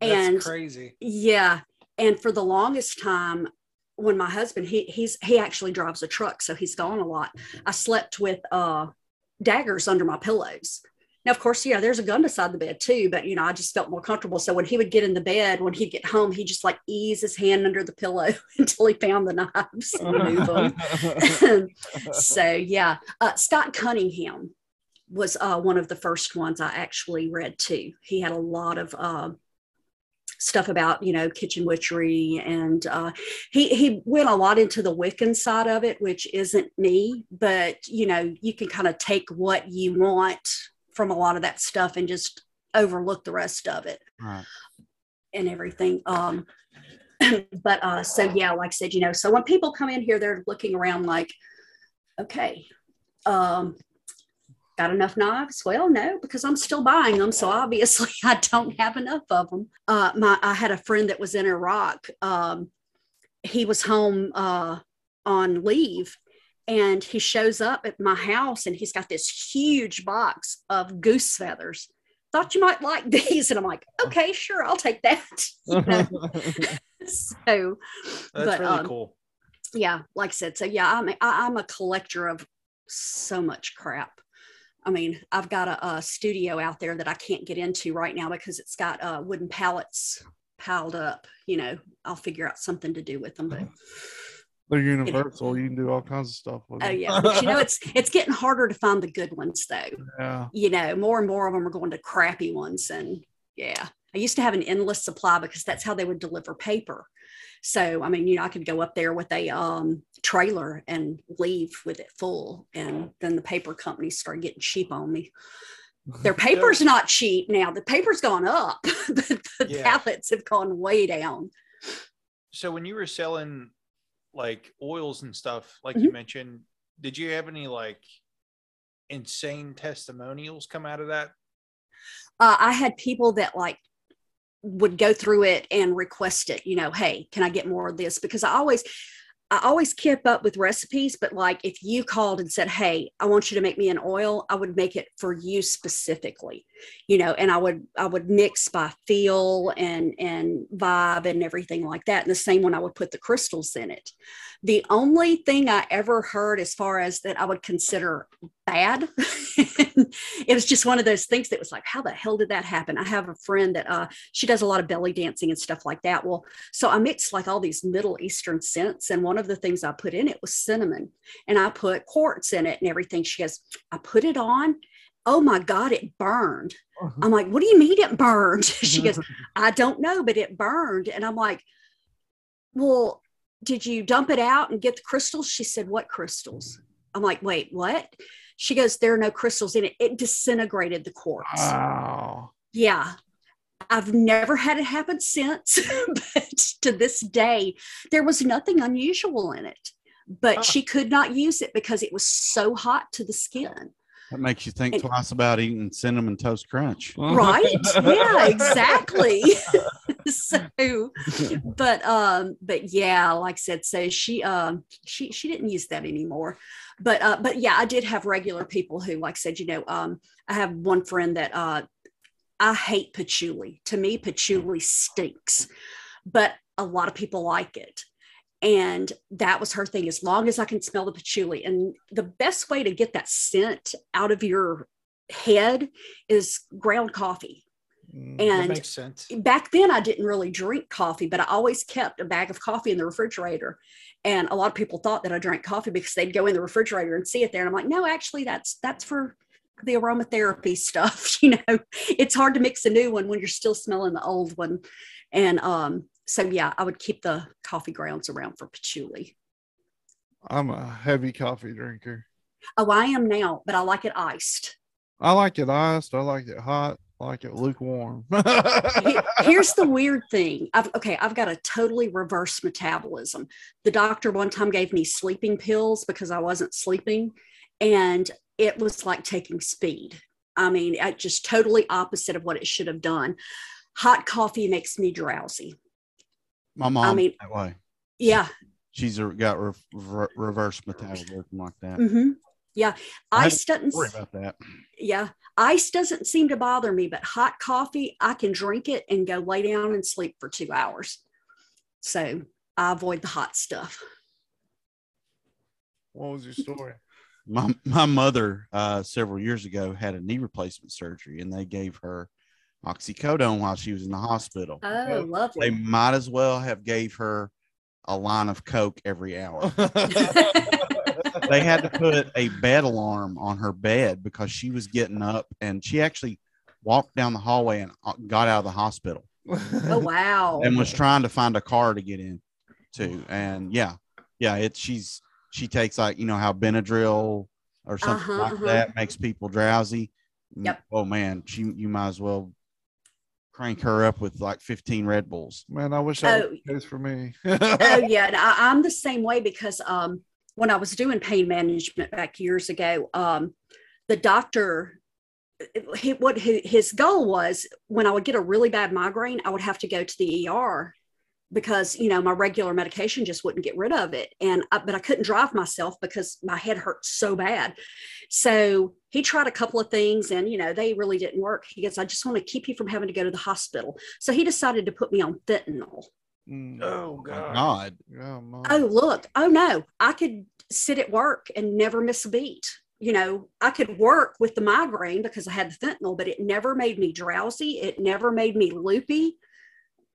that's and crazy. yeah. And for the longest time, when my husband, he he's he actually drives a truck, so he's gone a lot. I slept with uh daggers under my pillows. Now, of course, yeah, there's a gun beside the bed too, but you know, I just felt more comfortable. So when he would get in the bed, when he'd get home, he just like ease his hand under the pillow until he found the knives and move them. so yeah, uh, Scott Cunningham was uh, one of the first ones I actually read too. He had a lot of uh, stuff about you know kitchen witchery and uh, he he went a lot into the wiccan side of it which isn't me but you know you can kind of take what you want from a lot of that stuff and just overlook the rest of it Right. and everything um but uh so yeah like i said you know so when people come in here they're looking around like okay um got enough knives well no because i'm still buying them so obviously i don't have enough of them uh my i had a friend that was in iraq um he was home uh on leave and he shows up at my house and he's got this huge box of goose feathers. Thought you might like these. And i'm like okay sure i'll take that. You know? so That's But, really um, cool. yeah like i said so yeah i'm a, I- i'm a collector of so much crap. I mean i've got a, a studio out there that i can't get into right now because it's got uh, wooden pallets piled up. You know i'll figure out something to do with them but They're universal. You can do all kinds of stuff with oh yeah but you know it's it's getting harder to find the good ones though Yeah. you know, more and more of them are going to crappy ones. And yeah, I used to have an endless supply because that's how they would deliver paper. So, I mean, you know, I could go up there with a um, trailer and leave with it full. And then the paper companies started getting cheap on me. Their paper's not cheap now. The paper's gone up, but the Yeah. pallets have gone way down. So when you were selling like oils and stuff, like Mm-hmm. you mentioned, did you have any like insane testimonials come out of that? uh, I had people that like would go through it and request it, you know, hey, can I get more of this? Because I always, I always kept up with recipes, but like if you called and said, Hey, I want you to make me an oil, I would make it for you specifically, you know, and I would, I would mix by feel and, and vibe and everything like that. And the same when I would put the crystals in it. The only thing I ever heard as far as that I would consider bad, it was just one of those things that was like, how the hell did that happen? I have a friend that uh, she does a lot of belly dancing and stuff like that. Well, so I mixed like all these Middle Eastern scents, and one of the things I put in it was cinnamon, and I put quartz in it and everything. She goes, I put it on. Oh my God, it burned. Uh-huh. I'm like, what do you mean it burned? she goes, I don't know, but it burned. And I'm like, well, did you dump it out and get the crystals? She said, what crystals? I'm like, wait, what? She goes, there are no crystals in it. It disintegrated the quartz. Wow. Yeah. I've never had it happen since, but to this day, there was nothing unusual in it. But Huh. she could not use it because it was so hot to the skin. That makes you think And- twice about eating cinnamon toast crunch. Right? yeah, exactly. so, but um, but yeah, like I said, so she um she she didn't use that anymore. But uh, but yeah, I did have regular people who, like I said, you know, um, I have one friend that uh I hate patchouli. To me, patchouli stinks, but a lot of people like it. And that was her thing, as long as I can smell the patchouli. And the best way to get that scent out of your head is ground coffee. Mm. That And makes sense. back then I didn't really drink coffee, but I always kept a bag of coffee in the refrigerator. And a lot of people thought that I drank coffee because they'd go in the refrigerator and see it there. And I'm like, no, actually that's that's for the aromatherapy stuff. You know, it's hard to mix a new one when you're still smelling the old one. And um, so yeah, I would keep the coffee grounds around for patchouli. I'm a heavy coffee drinker. Oh, I am now, but I like it iced. I like it iced. I like it hot. I like it lukewarm. Here's the weird thing I've, okay i've got a totally reverse metabolism the doctor one time gave me sleeping pills because i wasn't sleeping and it was like taking speed i mean just totally opposite of what it should have done hot coffee makes me drowsy My mom I mean- that way. yeah She's got re- re- reverse metabolism like that. Mm-hmm. yeah I ice doesn't Worry about that. yeah ice doesn't seem to bother me but hot coffee i can drink it and go lay down and sleep for two hours so i avoid the hot stuff what was your story? My my mother uh, several years ago had a knee replacement surgery, and they gave her oxycodone while she was in the hospital. oh They lovely might as well have gave her a line of coke every hour. they had to put a bed alarm on her bed because she was getting up and she actually walked down the hallway and uh, got out of the hospital Oh wow. and was trying to find a car to get in to. And yeah, yeah, it's she's she takes like you know how Benadryl or something Uh-huh, like uh-huh. that makes people drowsy. Yep. Oh man, she you might as well crank her up with like 15 Red Bulls. Man, I wish that Oh. was the case for me. oh yeah, and I, I'm the same way because um, when I was doing pain management back years ago, um, the doctor, he, what his, his goal was when I would get a really bad migraine, I would have to go to the ER because you know my regular medication just wouldn't get rid of it, and I, but I couldn't drive myself because my head hurt so bad. So he tried a couple of things, and you know they really didn't work. He goes, "I just want to keep you from having to go to the hospital." So he decided to put me on fentanyl. Mm. Oh god. God. Oh look oh no i could sit at work and never miss a beat you know i could work with the migraine because i had the fentanyl but it never made me drowsy it never made me loopy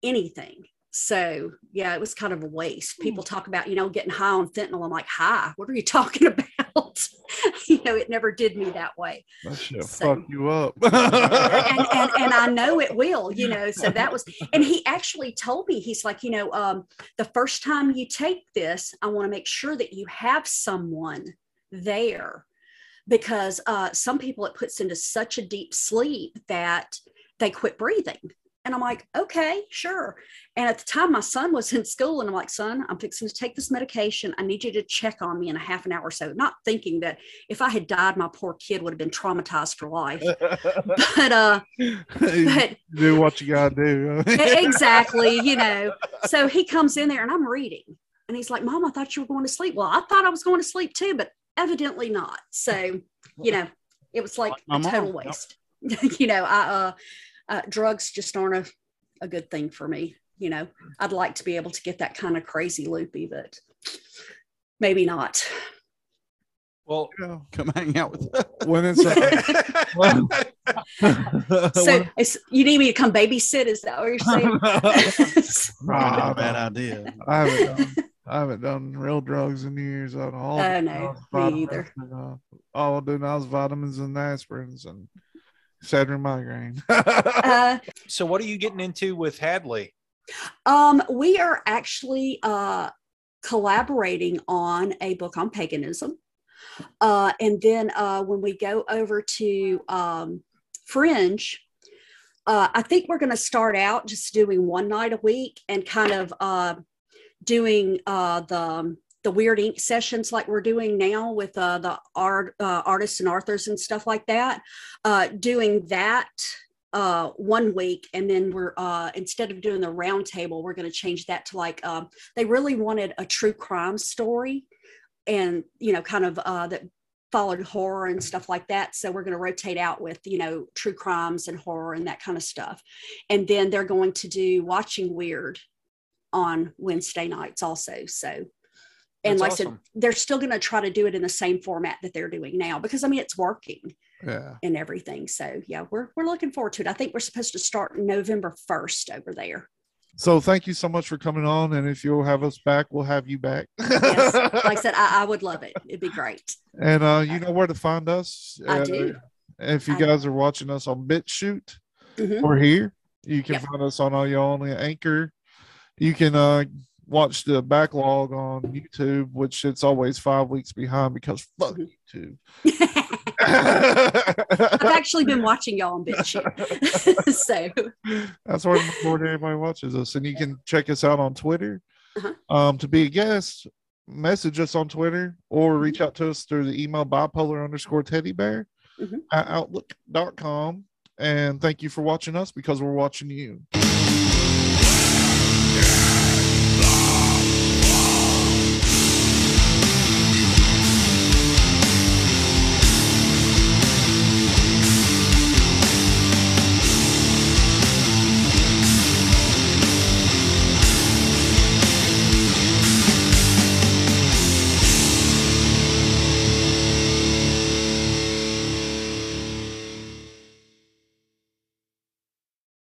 anything so yeah it was kind of a waste people talk about you know getting high on fentanyl i'm like high what are you talking about you know it never did me that way that shit So- fuck you up. and, and and I know it will, you know. So that was, and he actually told me, he's like, you know, um, the first time you take this, I want to make sure that you have someone there, because uh, some people it puts into such a deep sleep that they quit breathing. And I'm like, okay, sure. And at the time, my son was in school, and I'm like, son, I'm fixing to take this medication. I need you to check on me in a half an hour or so. Not thinking that if I had died, my poor kid would have been traumatized for life. But uh, but do what you gotta do. Exactly, you know. So he comes in there and I'm reading. And he's like, Mom, I thought you were going to sleep. Well, I thought I was going to sleep too, but evidently not. So, you know, it was like Like a total mom. Waste. you know, I uh, uh drugs just aren't a, a good thing for me. You know, I'd like to be able to get that kind of crazy loopy, but maybe not. Well, Come hang out with us. when it's uh, So it's, you need me to come babysit? Is that what you're saying? Not a bad idea. I haven't done, I haven't done real drugs in years. I all Oh, no, me either. And, uh, all I do now is vitamins and aspirins and Excedrin migraine. uh, so what are you getting into with Hadley? Um, we are actually uh, collaborating on a book on paganism. Uh, and then uh, when we go over to um, Fringe, uh, I think we're going to start out just doing one night a week and kind of uh, doing uh, the the weird ink sessions like we're doing now with uh, the art uh, artists and authors and stuff like that. Uh, doing that uh one week and then we're uh instead of doing the round table we're going to change that to like um they really wanted a true crime story and you know kind of uh that followed horror and stuff like that so we're going to rotate out with you know true crimes and horror and that kind of stuff and then they're going to do watching weird on wednesday nights also so and That's like i said they're still going to try to do it in the same format that they're doing now because i mean it's working yeah. and everything. So yeah, we're we're looking forward to it. I think we're supposed to start November first over there. So thank you so much for coming on. And if you'll have us back, we'll have you back. Yes, like I said, I, I would love it. It'd be great. and uh, you know where to find us. I Uh, do. If you I- guys are watching us on BitChute, Mhm. we're here. You can Yep. find us on all y'all on anchor. You can uh watch the backlog on YouTube, which it's always five weeks behind because fuck Mhm. YouTube. I've actually been watching y'all on BitChute. so That's where the majority everybody watches us. And you can check us out on Twitter. Uh-huh. Um, to be a guest, message us on Twitter or reach out to us through the email bipolar underscore teddy bear Mhm. at outlook.com. And thank you for watching us because we're watching you.